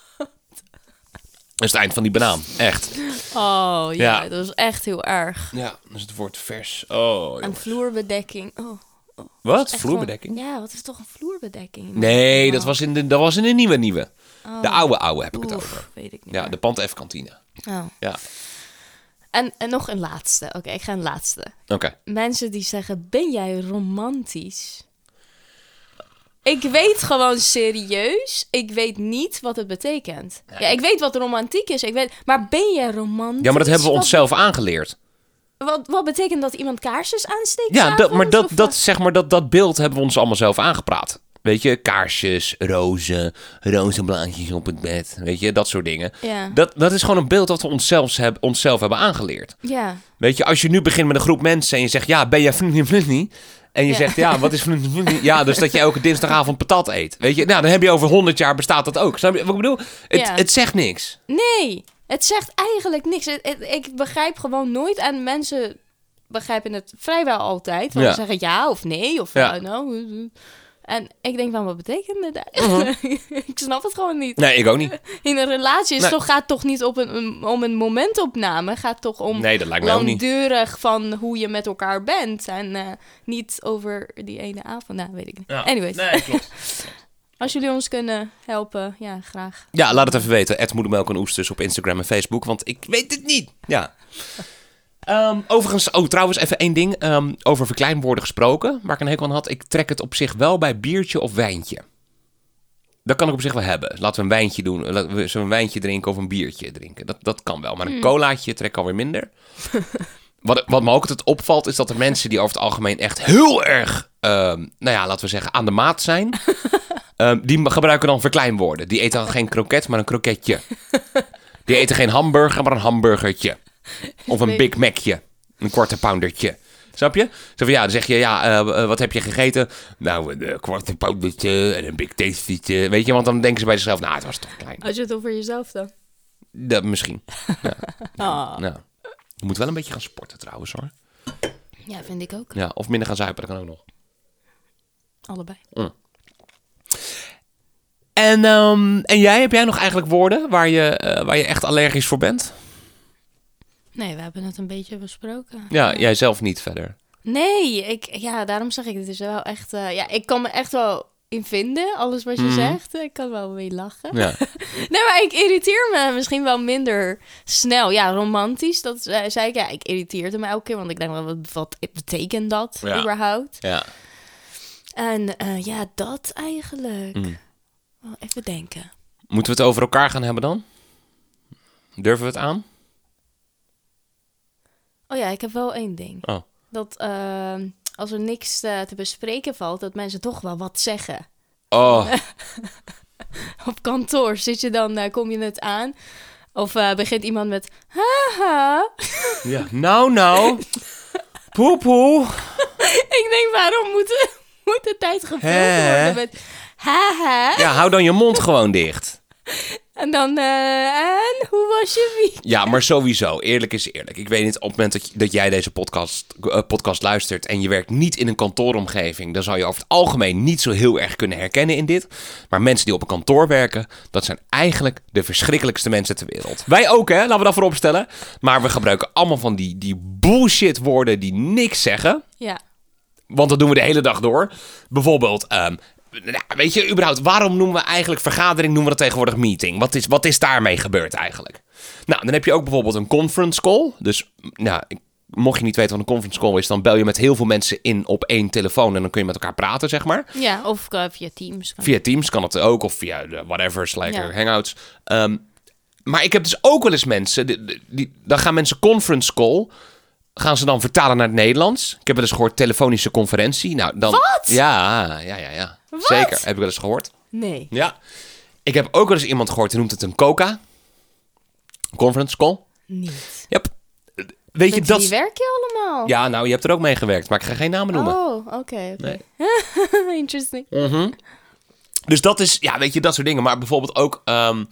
Dat is het eind van die banaan. Echt. Oh ja, Ja. dat was echt heel erg. Ja, dus het wordt vers. Oh, En jongens. vloerbedekking. Oh, Wat? echt Vloerbedekking? gewoon- ja, wat is toch een vloerbedekking? Nee, dat Oh. was, in de, dat was in de nieuwe nieuwe. Oh. De oude oude heb ik het over. weet ik niet. Ja, meer. de Pant F kantine. Oh. Ja, En, en nog een laatste. Oké, ik ga een laatste. oké. Mensen die zeggen, ben jij romantisch? Ik weet gewoon serieus, ik weet niet wat het betekent. Ja, ik weet wat romantiek is, ik weet, maar ben jij romantisch? Ja, maar dat hebben we onszelf aangeleerd. Wat, wat betekent dat iemand kaarsjes aansteekt? Ja, dat, maar dat, dat, zeg maar, dat, dat beeld hebben we ons allemaal zelf aangepraat. Weet je, kaarsjes, rozen, rozenblaadjes op het bed. Weet je, dat soort dingen. Ja. Dat, dat is gewoon een beeld dat we onszelf, heb, onszelf hebben aangeleerd. Ja, Weet je, als je nu begint met een groep mensen en je zegt, ja, ben jij vriendin vriendin? En je Ja. zegt, ja, wat is? Ja, dus dat je elke dinsdagavond patat eet. Weet je, nou, dan heb je over 100 jaar bestaat dat ook. Snap je wat ik bedoel? Het, Ja. het zegt niks. nee, het zegt eigenlijk niks. Het- het- ik begrijp gewoon nooit en mensen begrijpen het vrijwel altijd. Want Ja. ze zeggen ja of nee of nou. En ik denk van, wat betekent dit eigenlijk? ik snap het gewoon niet. Nee, ik ook niet. In een relatie is Nee. toch, gaat toch niet op een, een- om een momentopname. gaat toch om Nee, dat lijkt mij ook niet. langdurig van hoe je met elkaar bent. En eh, niet over die ene avond. Nou, weet ik niet. Anyways, Nee, klopt. als jullie ons kunnen helpen, ja, graag. Ja, laat het even weten. Ed Moedermelk en Oesters op Instagram en Facebook, want ik weet het niet. Ja. Ehm, overigens, oh trouwens, even één ding. Ehm, over verkleinwoorden gesproken, waar ik een hekel aan had. Ik trek het op zich wel bij biertje of wijntje. Dat kan ik op zich wel hebben. Laten we een wijntje doen. Laten we een wijntje drinken of een biertje drinken. Dat, dat kan wel. Maar een colaatje trek ik alweer minder. wat, wat me ook altijd opvalt, is dat er mensen die over het algemeen echt heel erg, ehm, nou ja, laten we zeggen, aan de maat zijn. Die gebruiken dan verkleinwoorden. Die eten dan geen kroket, maar een kroketje. Die eten geen hamburger, maar een hamburgertje. Of een Big Macje. Een kwarte poundertje. Snap je? Zo van, ja, dan zeg je, ja, eh, eh, wat heb je gegeten? Nou, een eh, kwarte poundertje en een Big Tastytje. Weet je, want dan denken ze bij zichzelf, nou, het was toch klein. Als je het over jezelf dan. Dat misschien. Ah. Nou, je moet wel een beetje gaan sporten trouwens, hoor. Ja, vind ik ook. Ja, of minder gaan zuipen, dat kan ook nog. Allebei. En, ehm, en jij, heb jij nog eigenlijk woorden waar je, waar je echt allergisch voor bent? Nee, we hebben het een beetje besproken. Ja, jij zelf niet verder. Nee, ik, ja, daarom zeg ik, het is wel echt... eh, ja, ik kan me echt wel in vinden, alles wat je Mhm. zegt. Ik kan wel mee lachen. Ja. Nee, maar ik irriteer me misschien wel minder snel. Ja, romantisch, dat zei ik. Ja, ik irriteerde me elke keer, want ik denk, wel, wat, wat betekent dat Ja. überhaupt? ja. En eh, ja, dat eigenlijk. Mm. Wel even denken. Moeten we het over elkaar gaan hebben dan? Durven we het aan? Oh ja, ik heb wel één ding. Oh. Dat ehm, als er niks eh, te bespreken valt, dat mensen toch wel wat zeggen. Oh, Op kantoor zit je dan, eh, kom je het aan. Of eh, begint iemand met haha. ja. Nou, nou. Poe, poe. ik denk, waarom moet, moet de tijd gevuld worden met haha? Ja, hou dan je mond gewoon dicht. En dan, eh, en hoe was je week? Ja, maar sowieso. Eerlijk is eerlijk. Ik weet niet, op het moment dat, je- dat jij deze podcast, eh, podcast luistert en je werkt niet in een kantooromgeving, dan zou je over het algemeen niet zo heel erg kunnen herkennen in dit. Maar mensen die op een kantoor werken, dat zijn eigenlijk de verschrikkelijkste mensen ter wereld. Wij ook, hè? Laten we dat voorop stellen. Maar we gebruiken allemaal van die, die bullshit woorden die niks zeggen. Ja, Want dat doen we de hele dag door. Bijvoorbeeld, ehm, nou, weet je, überhaupt, waarom noemen we eigenlijk vergadering, noemen we dat tegenwoordig meeting? Wat is, wat is daarmee gebeurd eigenlijk? Nou, dan heb je ook bijvoorbeeld een conference call. Dus, nou, mocht je niet weten wat een conference call is, dan bel je met heel veel mensen in op één telefoon en dan kun je met elkaar praten, zeg maar. ja of eh, via Teams. Via Teams kan het ook, of via de whatever, Slack, Ja. Hangouts. Ehm, maar ik heb dus ook wel eens mensen, die, die- die- dan gaan mensen conference call, gaan ze dan vertalen naar het Nederlands. Ik heb wel eens gehoord telefonische conferentie. Nou, dan, Wat? Ja, ja, ja, ja. Wat? Zeker, heb ik wel eens gehoord. Nee. Ja. Ik heb ook wel eens iemand gehoord, die noemt het een coca. Conference call. Niet. Yep. Weet je, dat... wie werk je allemaal? Ja, nou, je hebt er ook mee gewerkt, maar ik ga geen namen noemen. Oh, oké. oké. Interesting. Mhm. Dus dat is, ja, weet je, dat soort dingen. Maar bijvoorbeeld ook, ehm,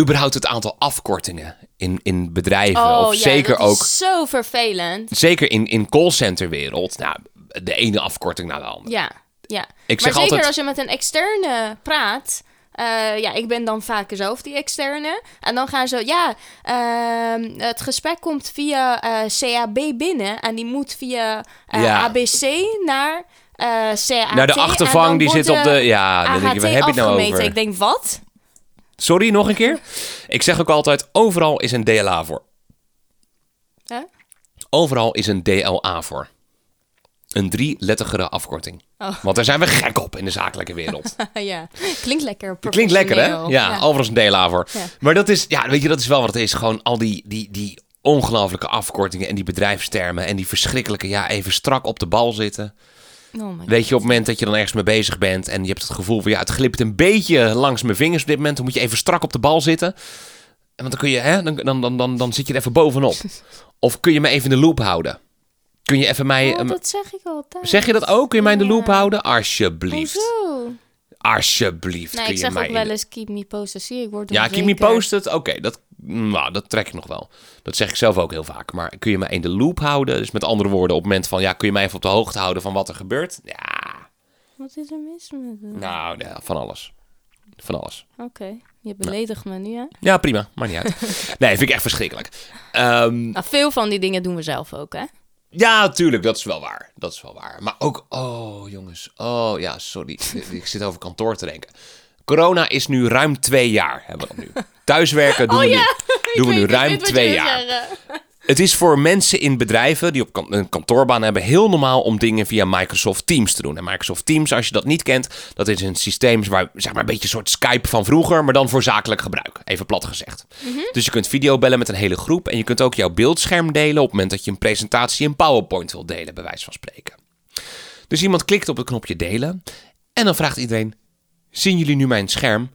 überhaupt het aantal afkortingen in, in bedrijven. Oh, of ja, zeker dat is ook, zo vervelend. zeker in, in callcenterwereld. Nou, de ene afkorting naar de andere. Ja, ja. Ik maar zeker altijd- als je met een externe praat, eh, ja, ik ben dan vaak zelf die externe. En dan gaan ze, ja, ehm, het gesprek komt via eh, CAB binnen. En die moet via eh, Ja. ABC naar CAT. Nou, de achtervang die zit op de... Ja, dan denk je, waar heb je het nou over? Ik denk, wat? Sorry, nog een keer? Ik zeg ook altijd, overal is een DLA voor. Overal is een DLA voor. Een drie-letterige afkorting. Oh. Want daar zijn we gek op in de zakelijke wereld. ja, klinkt lekker Klinkt lekker, hè? Ja, is een voor. Ja. Maar dat is, ja, weet je, dat is wel wat het is. Gewoon al die, die, die ongelooflijke afkortingen en die bedrijfstermen en die verschrikkelijke, ja, even strak op de bal zitten. Oh Weet je, op het moment dat je dan ergens mee bezig bent en je hebt het gevoel van, ja, het glipt een beetje langs mijn vingers op dit moment, dan moet je even strak op de bal zitten. En want dan kun je, hè, dan, dan, dan, dan, dan zit je er even bovenop. Of kun je me even in de loop houden? Kun je even mij... Oh, dat zeg ik altijd. Zeg je dat ook? Kun je mij in de loop houden? Alsjeblieft. Hoezo? Alsjeblieft. Nee, kun ik je zeg mij ook wel eens keep me posted. Zie ik word Ja, keep me posted. Oké, dat, nou, dat trek ik nog wel. Dat zeg ik zelf ook heel vaak. Maar kun je mij in de loop houden? Dus met andere woorden, op het moment van... Ja, kun je mij even op de hoogte houden van wat er gebeurt? Ja, Wat is er mis met nou, ja, van alles. Van alles. Oké, je beledigt me nu, hè? Ja, prima. Maakt niet uit. Nee, vind ik echt verschrikkelijk. Ehm, Nou, veel van die dingen doen we zelf ook, hè? Ja, tuurlijk, dat is wel waar. Dat is wel waar. Maar ook, oh jongens, oh ja, sorry. ik zit over kantoor te denken. Corona is nu ruim twee jaar, hebben we dat nu. Thuiswerken doen Oh we ja, nu, doen we nu ruim twee jaar. Het is voor mensen in bedrijven die op een kantoorbaan hebben heel normaal om dingen via Microsoft Teams te doen. En Microsoft Teams, als je dat niet kent, dat is een systeem waar, zeg maar, een beetje een soort Skype van vroeger, maar dan voor zakelijk gebruik. Even plat gezegd. Dus je kunt videobellen met een hele groep en je kunt ook jouw beeldscherm delen op het moment dat je een presentatie in PowerPoint wil delen, bij wijze van spreken. Dus iemand klikt op het knopje delen en dan vraagt iedereen: Zien jullie nu mijn scherm?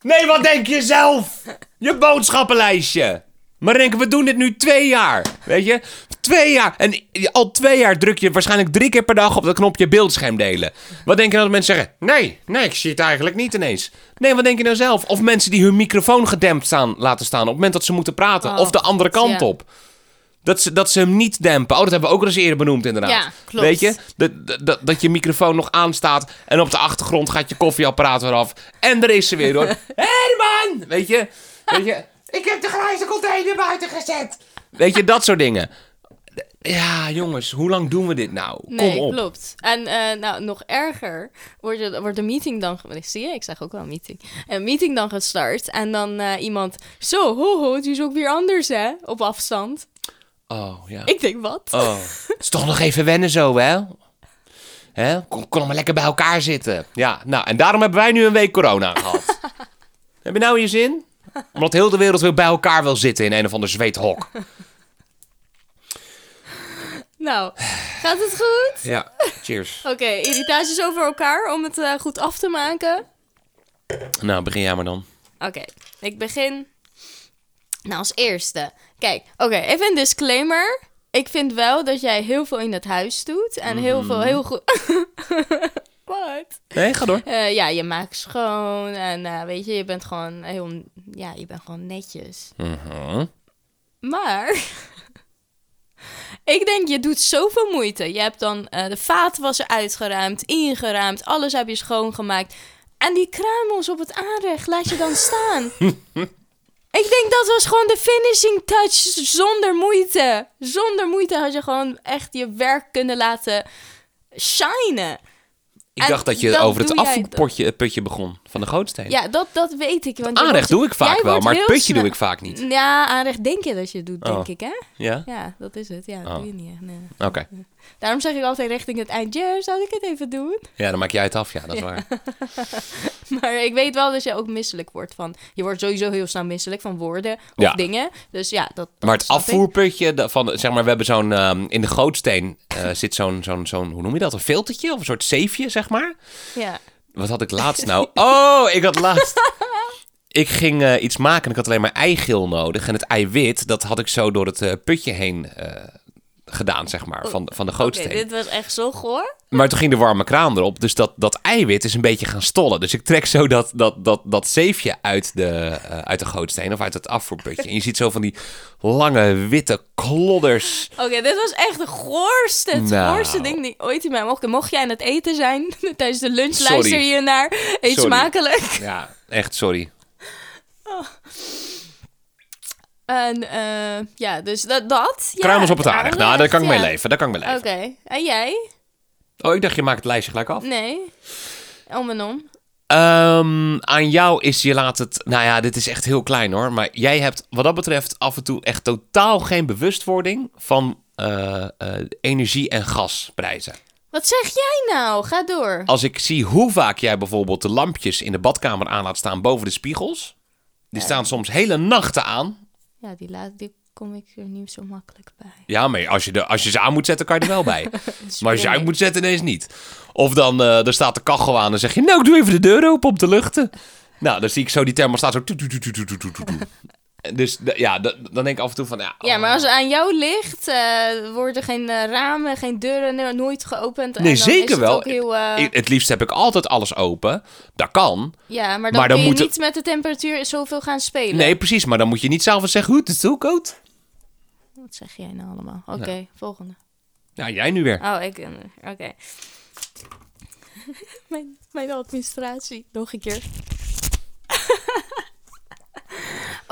Nee, wat denk je zelf? Je boodschappenlijstje. Maar denken, we doen dit nu twee jaar. Weet je? Twee jaar. En al twee jaar druk je waarschijnlijk drie keer per dag op dat knopje beeldscherm delen. Wat denk je nou dat mensen zeggen? Nee, nee, ik zie het eigenlijk niet ineens. Nee, wat denk je nou zelf? Of mensen die hun microfoon gedempt staan, laten staan op het moment dat ze moeten praten. Oh, of de andere kant ja. op. Dat ze, dat ze hem niet dempen. Oh, dat hebben we ook al eens eerder benoemd inderdaad. Ja, klopt. Weet je? Dat, dat, dat je microfoon nog aanstaat en op de achtergrond gaat je koffieapparaat weer af. En daar is ze weer hoor. Herman! Weet je? Weet je? Ik heb de grijze container buiten gezet. Weet je, dat soort dingen. Ja, jongens, hoe lang doen we dit nou? Nee, Kom op. klopt. En eh, nou, nog erger wordt, het, wordt de meeting dan... Zie je? Ik zeg ook wel meeting. Een meeting dan gestart. En dan eh, iemand... Zo, ho, ho, het is ook weer anders, hè? Op afstand. Oh, ja. Ik denk, wat? Oh. Het is toch nog even wennen zo, hè? Hè? Kon, kon maar lekker bij elkaar zitten. Ja, nou, en daarom hebben wij nu een week corona gehad. Heb je nou je zin? Omdat heel de wereld weer bij elkaar wil zitten in een of ander zweethok. Nou, gaat het goed? Ja, cheers. Oké, irritaties over elkaar om het eh, goed af te maken. Nou, begin jij maar dan. Oké, ik begin. Nou, als eerste. Kijk, oké, even een disclaimer. Ik vind wel dat jij heel veel in het huis doet. En heel veel, heel goed. Wat? Nee, ga door. Eh, ja, je maakt schoon. En eh, weet je, je bent gewoon heel. Ja, je bent gewoon netjes. Mhm. Maar. ik denk, je doet zoveel moeite. Je hebt dan eh, de vaatwasser uitgeruimd, ingeruimd. Alles heb je schoongemaakt. En die kruimels op het aanrecht laat je dan staan. ik denk dat was gewoon de finishing touch zonder moeite. Zonder moeite had je gewoon echt je werk kunnen laten shinen. Ik En dacht dat je over het afvoerpotje het putje begon van de gootsteen. Ja, dat, dat weet ik. Want Aanrecht wordt- doe ik vaak wel, maar het putje doe ik vaak niet. Ja, aanrecht denk je dat je het doet, denk Oh. ik, hè? Ja? Ja, dat is het. Ja, dat Oh. doe je niet echt. Nee. Oké. Daarom zeg ik altijd richting het eindje, zou ik het even doen? Ja, dan maak jij het af. Ja, dat is waar. Maar ik weet wel dat je ook misselijk wordt van... Je wordt sowieso heel snel misselijk van woorden of Ja. dingen. Dus ja, dat, dat Maar het ik. afvoerputje van, zeg maar, we hebben zo'n, ehm, in de gootsteen eh, zit zo'n, zo'n, zo'n, hoe noem je dat? Een filtertje of een soort zeefje, zeg maar. Ja. Wat had ik laatst nou? Oh, ik had laatst... Ik ging eh, iets maken en ik had alleen maar eigeel nodig. En het eiwit, dat had ik zo door het eh, putje heen gedaan, zeg maar, van, van de gootsteen. dit was echt zo goor. Maar toen ging de warme kraan erop, dus dat, dat eiwit is een beetje gaan stollen. Dus ik trek zo dat, dat, dat, dat zeefje uit de, eh, uit de gootsteen of uit het afvoerputje. En je ziet zo van die lange witte klodders. Oké, dit was echt de goorste, het Nou. goorste ding die ooit in mij mocht. Mocht jij aan het eten zijn tijdens de lunch, Sorry. luister je naar. Eet Sorry. smakelijk. Ja, echt sorry. En eh, ja, dus dat. dat ja, Kruimels op het aardig. Nou, daar kan ik mee leven. Daar kan ik mee Oké, leven. en jij? Oh, ik dacht je maakt het lijstje gelijk af. Nee. Om en om. Ehm, aan jou is je laat het. Nou ja, dit is echt heel klein hoor. Maar jij hebt wat dat betreft af en toe echt totaal geen bewustwording van eh, eh, energie- en gasprijzen. Wat zeg jij nou? Ga door. Als ik zie hoe vaak jij bijvoorbeeld de lampjes in de badkamer aan laat staan boven de spiegels. Die staan soms hele nachten aan. Ja, die, laat, die kom ik er niet zo makkelijk bij. Ja, maar als je, de, als je ze aan moet zetten, kan je er wel bij. Maar als je uit moet zetten, ineens niet. Of dan eh er staat de kachel aan en zeg je... Nou, ik doe even de deur open om te luchten. Nou, dan zie ik zo die thermostaat zo... Dus ja, dan denk ik af en toe van... Ja, Ja, oh. maar als het aan jou ligt, eh, worden geen eh, ramen, geen deuren no- nooit geopend. en Nee, dan zeker is het wel. Ook heel, eh, Ik- Het liefst heb ik altijd alles open. Dat kan. ja, maar dan, maar dan kun je moet het- niet met de temperatuur zoveel gaan spelen. Nee, precies. Maar dan moet je niet zelf eens zeggen... Hoe, het is zo koud. Wat zeg jij nou allemaal? Oké, volgende. Ja, jij nu weer. Oh, ik... Oké. mijn, mijn administratie. Nog een keer.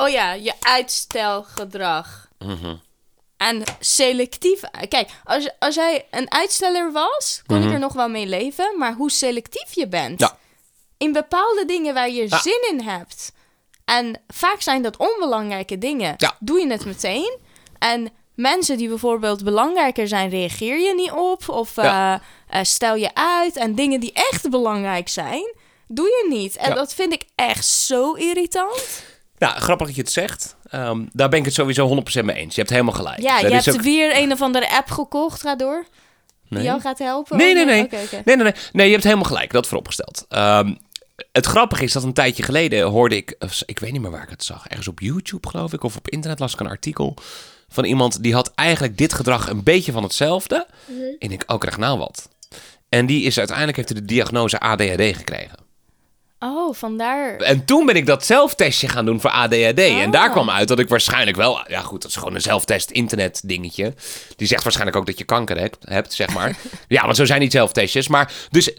Oh ja, je uitstelgedrag. Mhm. En selectief... Kijk, als, als jij een uitsteller was, kon ik er nog wel mee leven. Maar hoe selectief je bent. Mhm. Ja. In bepaalde dingen waar je Ja. zin in hebt. En vaak zijn dat onbelangrijke dingen. Ja. Doe je het meteen. En mensen die bijvoorbeeld belangrijker zijn, reageer je niet op. Of Ja. eh, eh, stel je uit. En dingen die echt belangrijk zijn, doe je niet. En Ja. dat vind ik echt zo irritant. Nou, grappig dat je het zegt. Ehm, daar ben ik het sowieso 100% mee eens. Je hebt helemaal gelijk. Ja, je is hebt ook- weer een of andere app gekocht. Ga door. Nee. Die jou gaat helpen. Nee, Oh, nee, nee. Nee, nee, nee. Nee, je hebt helemaal gelijk. Dat vooropgesteld. Ehm, het grappige is dat een tijdje geleden hoorde ik... Ik weet niet meer waar ik het zag. Ergens op YouTube, geloof ik. Of op internet las ik een artikel van iemand... die had eigenlijk dit gedrag een beetje van hetzelfde. En ik ook krijg nou wat. En die is uiteindelijk... heeft hij de diagnose ADHD gekregen. Oh, vandaar. En toen ben ik dat zelftestje gaan doen voor ADHD. En Oh. daar kwam uit dat ik waarschijnlijk wel... Ja goed, dat is gewoon een zelftest internet dingetje. Die zegt waarschijnlijk ook dat je kanker hebt, hebt zeg maar. ja, maar zo zijn niet zelftestjes. Maar dus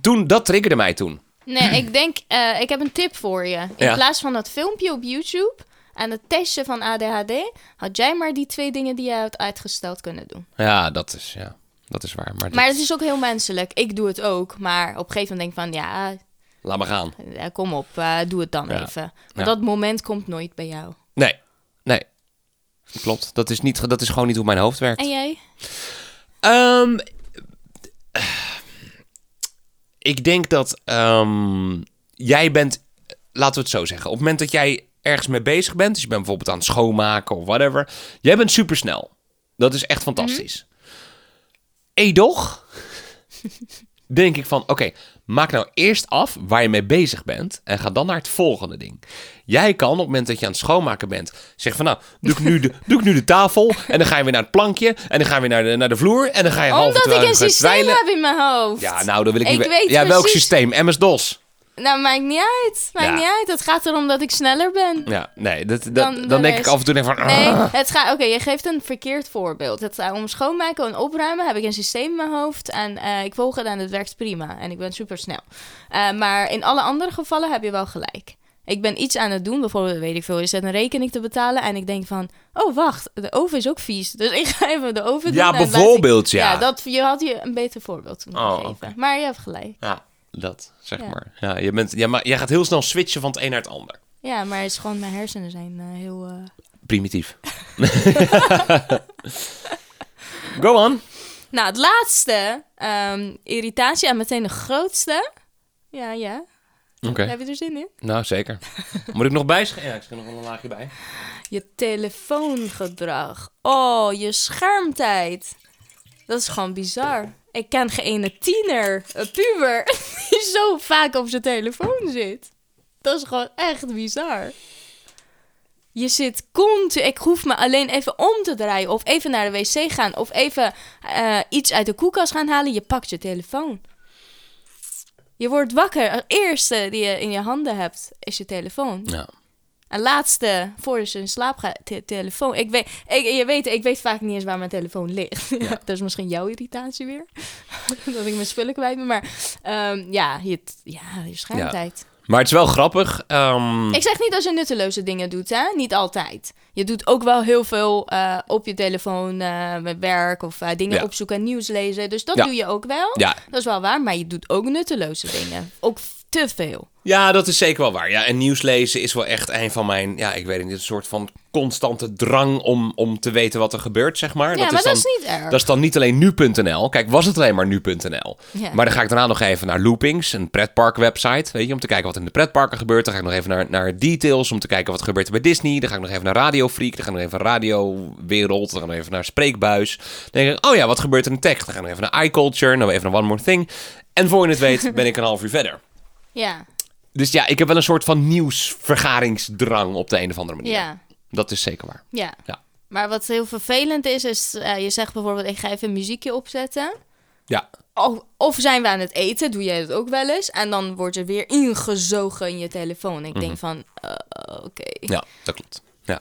toen, dat triggerde mij toen. Nee, ik denk, eh, ik heb een tip voor je. In Ja. plaats van dat filmpje op YouTube en het testje van ADHD, had jij maar die twee dingen die jij had uitgesteld kunnen doen. Ja, dat is, ja, dat is waar. Maar, Maar dat- het is ook heel menselijk. Ik doe het ook, maar op een gegeven moment denk ik van, ja, laat maar gaan. eh, kom op, eh, doe het dan Ja. even. Ja. Want dat moment komt nooit bij jou. Nee, nee. Klopt. Dat is, niet, dat is gewoon niet hoe mijn hoofd werkt. En jij? Ehm, ik denk dat ehm, jij bent, laten we het zo zeggen, op het moment dat jij ergens mee bezig bent, dus je bent bijvoorbeeld aan het schoonmaken of whatever, jij bent supersnel. Dat is echt fantastisch. Edoch, denk ik van, oké, maak nou eerst af waar je mee bezig bent en ga dan naar het volgende ding. Jij kan op het moment dat je aan het schoonmaken bent, zeggen van, nou, doe ik nu de, doe ik nu de tafel en dan ga je weer naar het plankje en dan ga je weer naar de, naar de vloer en dan ga je half Omdat ik een systeem heb in mijn hoofd. Ja, nou, dan wil ik, Ik niet weet Ja, welk systeem? MS-DOS. Nou, maakt niet uit. Maakt Ja. niet uit. Het gaat erom dat ik sneller ben. Ja, nee, dat, dat, Dan dan, de denk ik af en toe denk van... Nee, "Ah." het gaat. Oké, je geeft een verkeerd voorbeeld. Het gaat om schoonmaken en opruimen heb ik een systeem in mijn hoofd en eh, ik volg het en het werkt prima en ik ben super snel. maar in alle andere gevallen heb je wel gelijk. Ik ben iets aan het doen, bijvoorbeeld, weet ik veel, je zet een rekening te betalen en ik denk van, oh wacht, de oven is ook vies, dus ik ga even de oven doen. Ja, ik- bijvoorbeeld, ja. Ja, dat, je had je een beter voorbeeld moeten Oh, geven. Maar je hebt gelijk. Ja, dat, zeg Ja. maar. Ja, je bent, ja, maar jij gaat heel snel switchen van het een naar het ander. Ja, maar het is gewoon, mijn hersenen zijn eh, heel... eh, Primitief. Go on. Nou, het laatste, ehm, irritatie en meteen de grootste. Ja, ja. Oké, Heb je er zin in? nou zeker. Moet ik nog bijschrijven? Ja, ik schrijf nog wel een laagje bij. Je telefoongedrag. Oh, je schermtijd. Dat is gewoon bizar. Ik ken geen ene tiener, een puber, die zo vaak op zijn telefoon zit. Dat is gewoon echt bizar. Je zit continu. Ik hoef me alleen even om te draaien. Of even naar de wc gaan. Of even eh, iets uit de koelkast gaan halen. Je pakt je telefoon. Je wordt wakker. Het eerste die je in je handen hebt is je telefoon. Ja. En laatste, voordat je in slaap gaat, te- telefoon. Ik weet, ik, je weet, ik weet vaak niet eens waar mijn telefoon ligt. dat is misschien jouw irritatie weer. dat ik mijn spullen kwijt ben. Maar ehm, ja, je, ja, je schermtijd. Maar het is wel grappig. ehm, Ik zeg niet dat je nutteloze dingen doet, hè? Niet altijd. Je doet ook wel heel veel eh, op je telefoon eh, met werk of eh, dingen Ja. opzoeken, nieuws lezen. Dus dat Ja. doe je ook wel. ja. Dat is wel waar, maar je doet ook nutteloze dingen. Ook te veel. ja, dat is zeker wel waar. Ja, en nieuws lezen is wel echt een van mijn, ja, ik weet niet, een soort van constante drang om, om te weten wat er gebeurt, zeg maar. ja, dat maar is dan, dat is niet erg. Dat is dan niet alleen nu.nl. Kijk, was het alleen maar nu.nl. Ja. Maar dan ga ik daarna nog even naar Loopings, een pretparkwebsite, weet je, om te kijken wat in de pretparken gebeurt. Dan ga ik nog even naar, naar Details om te kijken wat er gebeurt bij Disney. Dan ga ik nog even naar Radio Freak, dan ga ik nog even naar Radio Wereld, dan ga ik nog even naar Spreekbuis. Dan denk ik, oh ja, wat gebeurt er in tech? Dan ga ik nog even naar iCulture, dan even naar One More Thing. En voor je het weet ben ik een half uur verder. Ja, Dus ja, ik heb wel een soort van nieuwsvergaringsdrang op de een of andere manier. ja, Dat is zeker waar. ja. Ja. Maar wat heel vervelend is, is eh, je zegt bijvoorbeeld, ik ga even een muziekje opzetten. Ja, Of, of zijn we aan het eten, doe jij dat ook wel eens. En dan word je weer ingezogen in je telefoon. Ik Mhm. denk van, eh, oké. Ja, dat klopt. Ja,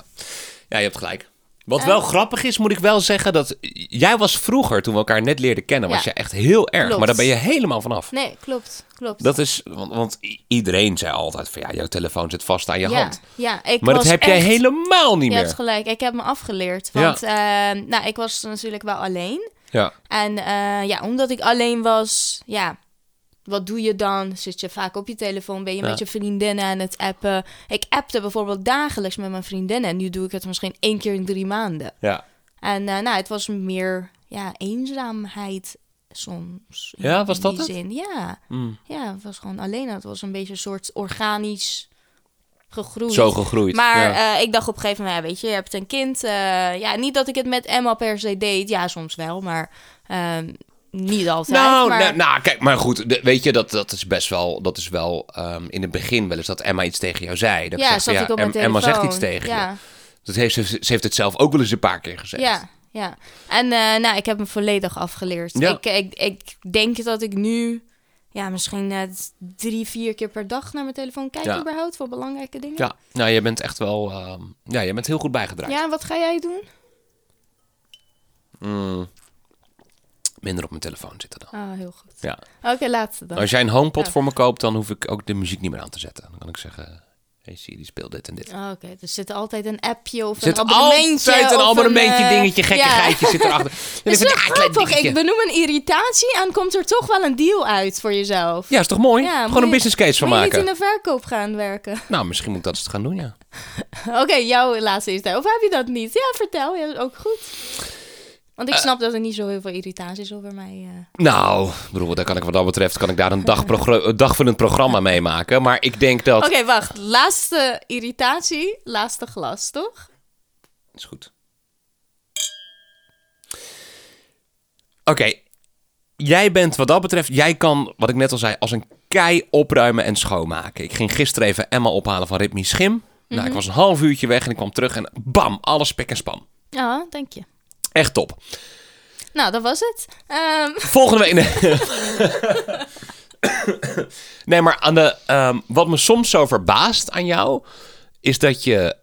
ja je hebt gelijk. Wat wel grappig is, moet ik wel zeggen, dat jij was vroeger, toen we elkaar net leerden kennen, was Ja. je echt heel erg. Klopt. Maar daar ben je helemaal vanaf. Nee, klopt, klopt. Dat is, want, want iedereen zei altijd van ja, jouw telefoon zit vast aan je ja, hand. ja, ik Maar dat heb jij helemaal niet Je hebt meer. gelijk, ik heb me afgeleerd. Want eh, nou, ik was natuurlijk wel alleen. Ja, En eh, ja, omdat ik alleen was, ja, wat doe je dan? Zit je vaak op je telefoon? Ben je Ja. met je vriendinnen aan het appen? Ik appte bijvoorbeeld dagelijks met mijn vriendinnen. En nu doe ik het misschien één keer in drie maanden. ja. En eh, nou, het was meer ja, eenzaamheid soms. Ja, was in dat die het? Zin. Ja. Mm. ja, het was gewoon alleen. Het was een beetje een soort organisch gegroeid. Zo gegroeid. Maar ja. eh, ik dacht op een gegeven moment, ja, weet je, je hebt een kind. eh, ja, niet dat ik het met Emma per se deed. Ja, soms wel, maar ehm, niet altijd. nou, maar... nou, nou, kijk, maar goed, de- weet je, dat, dat is best wel, dat is wel ehm, in het begin wel eens dat Emma iets tegen jou zei. Dat ja, zeg van, zat ik op mijn Em- Emma zegt iets tegen je. ja, Dat heeft, ze, ze heeft het zelf ook wel eens een paar keer gezegd. Ja, ja. En eh, nou, ik heb me volledig afgeleerd. Ja. Ik, ik, ik denk dat ik nu ja, misschien eh, drie, vier keer per dag naar mijn telefoon kijk Ja. überhaupt voor belangrijke dingen. Ja, nou, je bent echt wel, ehm, ja, je bent heel goed bijgedraaid. Ja, wat ga jij doen? Mm, minder op mijn telefoon zitten dan. Ah, heel goed. Ja. Oké, laatste dan. Als jij een HomePod Ja. voor me koopt, dan hoef ik ook de muziek niet meer aan te zetten. Dan kan ik zeggen, hey Siri, speel dit en dit. Ah, Oké, er zit altijd een appje of zit een abonnementje. altijd een abonnementje, eh, dingetje, gekkigheidje zit erachter. Is wel ik, benoem een irritatie en komt er toch wel een deal uit voor jezelf. Ja, is toch mooi? Ja, Gewoon een je- business case van Moet je maken. niet in de verkoop gaan werken? Nou, misschien moet ik dat eens gaan doen, ja. Oké, jouw laatste is daar. Of heb je dat niet? Ja, vertel. Ja, ook goed. Want ik snap dat er niet zo heel veel irritatie is over mij. eh. Nou, bedoel, daar kan ik wat dat betreft kan ik daar een dag dagvullend programma mee maken. Maar ik denk dat... Oké, wacht. Laatste irritatie, laatste glas, toch? Is goed. Oké. Jij bent wat dat betreft, jij kan, wat ik net al zei, als een kei opruimen en schoonmaken. Ik ging gisteren even Emma ophalen van Ritmi Schim. Nou, ik was een half uurtje weg en ik kwam terug en bam, alles spek en span. Ja, dank je. Echt top. Nou, dat was het. Ehm, Volgende week. Nee, nee maar aan de, ehm, wat me soms zo verbaast aan jou, is dat je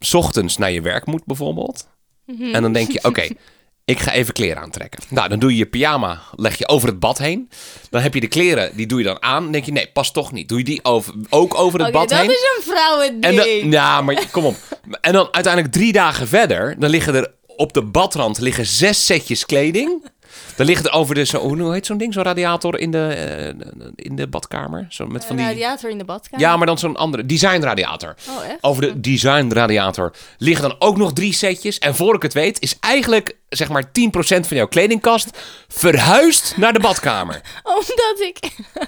's ochtends naar je werk moet bijvoorbeeld. En dan denk je, oké, ik ga even kleren aantrekken. Nou, dan doe je je pyjama, leg je over het bad heen. Dan heb je de kleren, die doe je dan aan. Dan denk je, nee, past toch niet. Doe je die over, ook over het bad dat heen. is een vrouwending. En dan, ja, maar kom op. En dan uiteindelijk drie dagen verder, dan liggen er op de badrand liggen zes setjes kleding. Er over de, zo, hoe heet zo'n ding, zo'n radiator in de, eh, in de badkamer. Zo met van Een die, radiator in de badkamer. ja, maar dan zo'n andere, designradiator. Oh, echt? Over de designradiator liggen dan ook nog drie setjes. En voor ik het weet, is eigenlijk zeg maar 10% van jouw kledingkast verhuisd naar de badkamer. Omdat ik,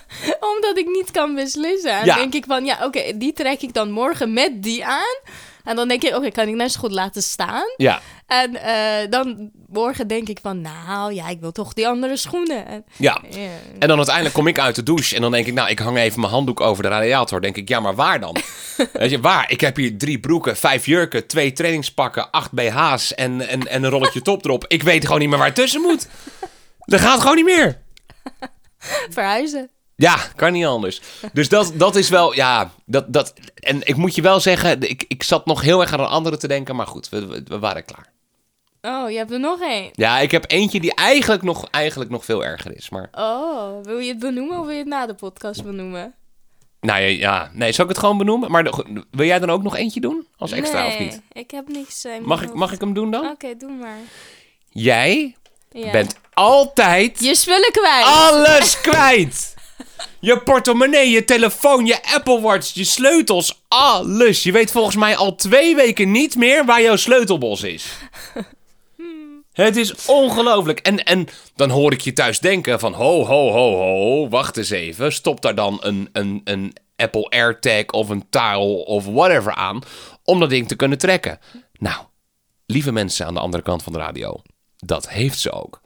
omdat ik niet kan beslissen. En Ja. denk ik van, ja, oké, die trek ik dan morgen met die aan. En dan denk ik, oké, kan ik net zo goed laten staan. Ja, En eh, dan morgen denk ik van, nou ja, ik wil toch die andere schoenen. En, Ja. En dan uiteindelijk kom ik uit de douche en dan denk ik, nou, ik hang even mijn handdoek over de radiator. denk ik, ja, maar waar dan? Weet je, waar? Ik heb hier drie broeken, vijf jurken, twee trainingspakken, acht BH's en, en, en een rolletje top erop. Ik weet gewoon niet meer waar het tussen moet. Dat gaat gewoon niet meer. Verhuizen. Ja, kan niet anders. Dus dat, dat is wel, ja, dat, dat, en ik moet je wel zeggen, ik, ik zat nog heel erg aan een andere te denken, maar goed, we, we, we waren klaar. Oh, je hebt er nog één. Ja, ik heb eentje die eigenlijk nog, eigenlijk nog veel erger is, maar... Oh, wil je het benoemen of wil je het na de podcast benoemen? Nou ja, ja, nee, zal ik het gewoon benoemen? Maar de- wil jij dan ook nog eentje doen? Als extra nee, of niet? ik heb niks. eh, Mag ik, mag ik hem doen dan? Oké, doe maar. Jij Ja. bent altijd Je spullen kwijt. alles kwijt. Je portemonnee, je telefoon, je Apple Watch, je sleutels, alles. Je weet volgens mij al twee weken niet meer waar jouw sleutelbos is. Het is ongelooflijk. En, en dan hoor ik je thuis denken van... Ho, ho, ho, ho, wacht eens even. Stop daar dan een, een, een Apple AirTag of een taal of whatever aan... om dat ding te kunnen trekken. Nou, lieve mensen aan de andere kant van de radio... dat heeft ze ook.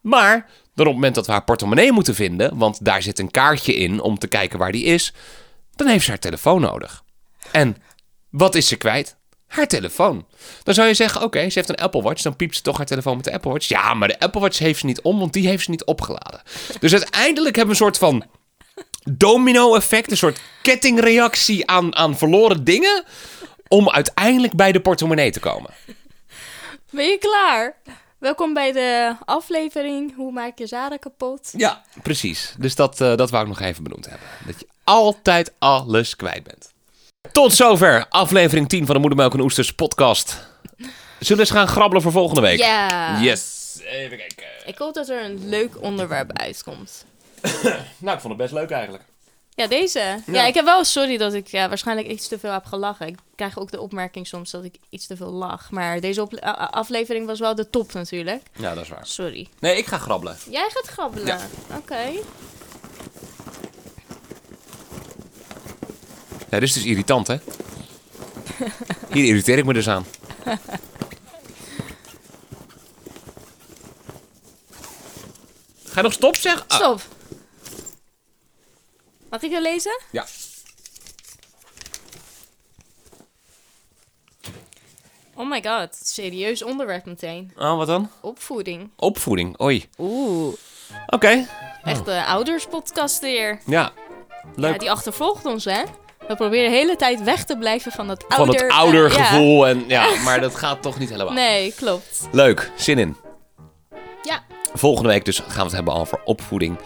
Maar dan op het moment dat we haar portemonnee moeten vinden... want daar zit een kaartje in om te kijken waar die is... dan heeft ze haar telefoon nodig. En wat is ze kwijt? Haar telefoon. Dan zou je zeggen, oké, ze heeft een Apple Watch. Dan piept ze toch haar telefoon met de Apple Watch. Ja, maar de Apple Watch heeft ze niet om, want die heeft ze niet opgeladen. Dus uiteindelijk hebben we een soort van domino-effect. Een soort kettingreactie aan, aan verloren dingen. Om uiteindelijk bij de portemonnee te komen. Ben je klaar? Welkom bij de aflevering Hoe maak je zaden kapot? Ja, precies. Dus dat, eh, dat wou ik nog even benoemd hebben. Dat je altijd alles kwijt bent. Tot zover aflevering 10 van de Moedermelk en Oesters podcast. Zullen we eens gaan grabbelen voor volgende week? Ja. Yes. Even kijken. Ik hoop dat er een leuk onderwerp uitkomt. Nou, ik vond het best leuk eigenlijk. Ja, deze. Ja, ik heb wel sorry dat ik ja, waarschijnlijk iets te veel heb gelachen. Ik krijg ook de opmerking soms dat ik iets te veel lach. Maar deze aflevering was wel de top natuurlijk. Ja, dat is waar. Sorry. Nee, ik ga grabbelen. Jij gaat grabbelen. Ja. Oké. Dit is dus irritant, hè? Hier irriteer ik me dus aan. Ga je nog stop zeggen? Ah, Stop. Mag ik het lezen? ja. Oh my god, serieus onderwerp meteen. Oh, wat dan? Opvoeding. Opvoeding. Oei. Oeh. Oké. Echt de ouderspodcast weer. Ja. Leuk. Ja, die achtervolgt ons, hè? We proberen de hele tijd weg te blijven van dat Van ouder... het eh, oudergevoel. En, ja, maar dat gaat toch niet helemaal. Nee, klopt. Leuk. Zin in. Ja. Volgende week dus gaan we het hebben over opvoeding.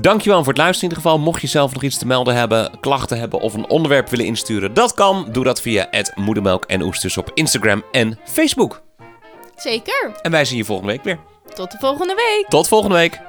Dankjewel voor het luisteren in ieder geval. Mocht je zelf nog iets te melden hebben, klachten hebben of een onderwerp willen insturen, dat kan. Doe dat via het Moedermelk en Oesters op Instagram en Facebook. Zeker. En wij zien je volgende week weer. Tot de volgende week. Tot volgende week.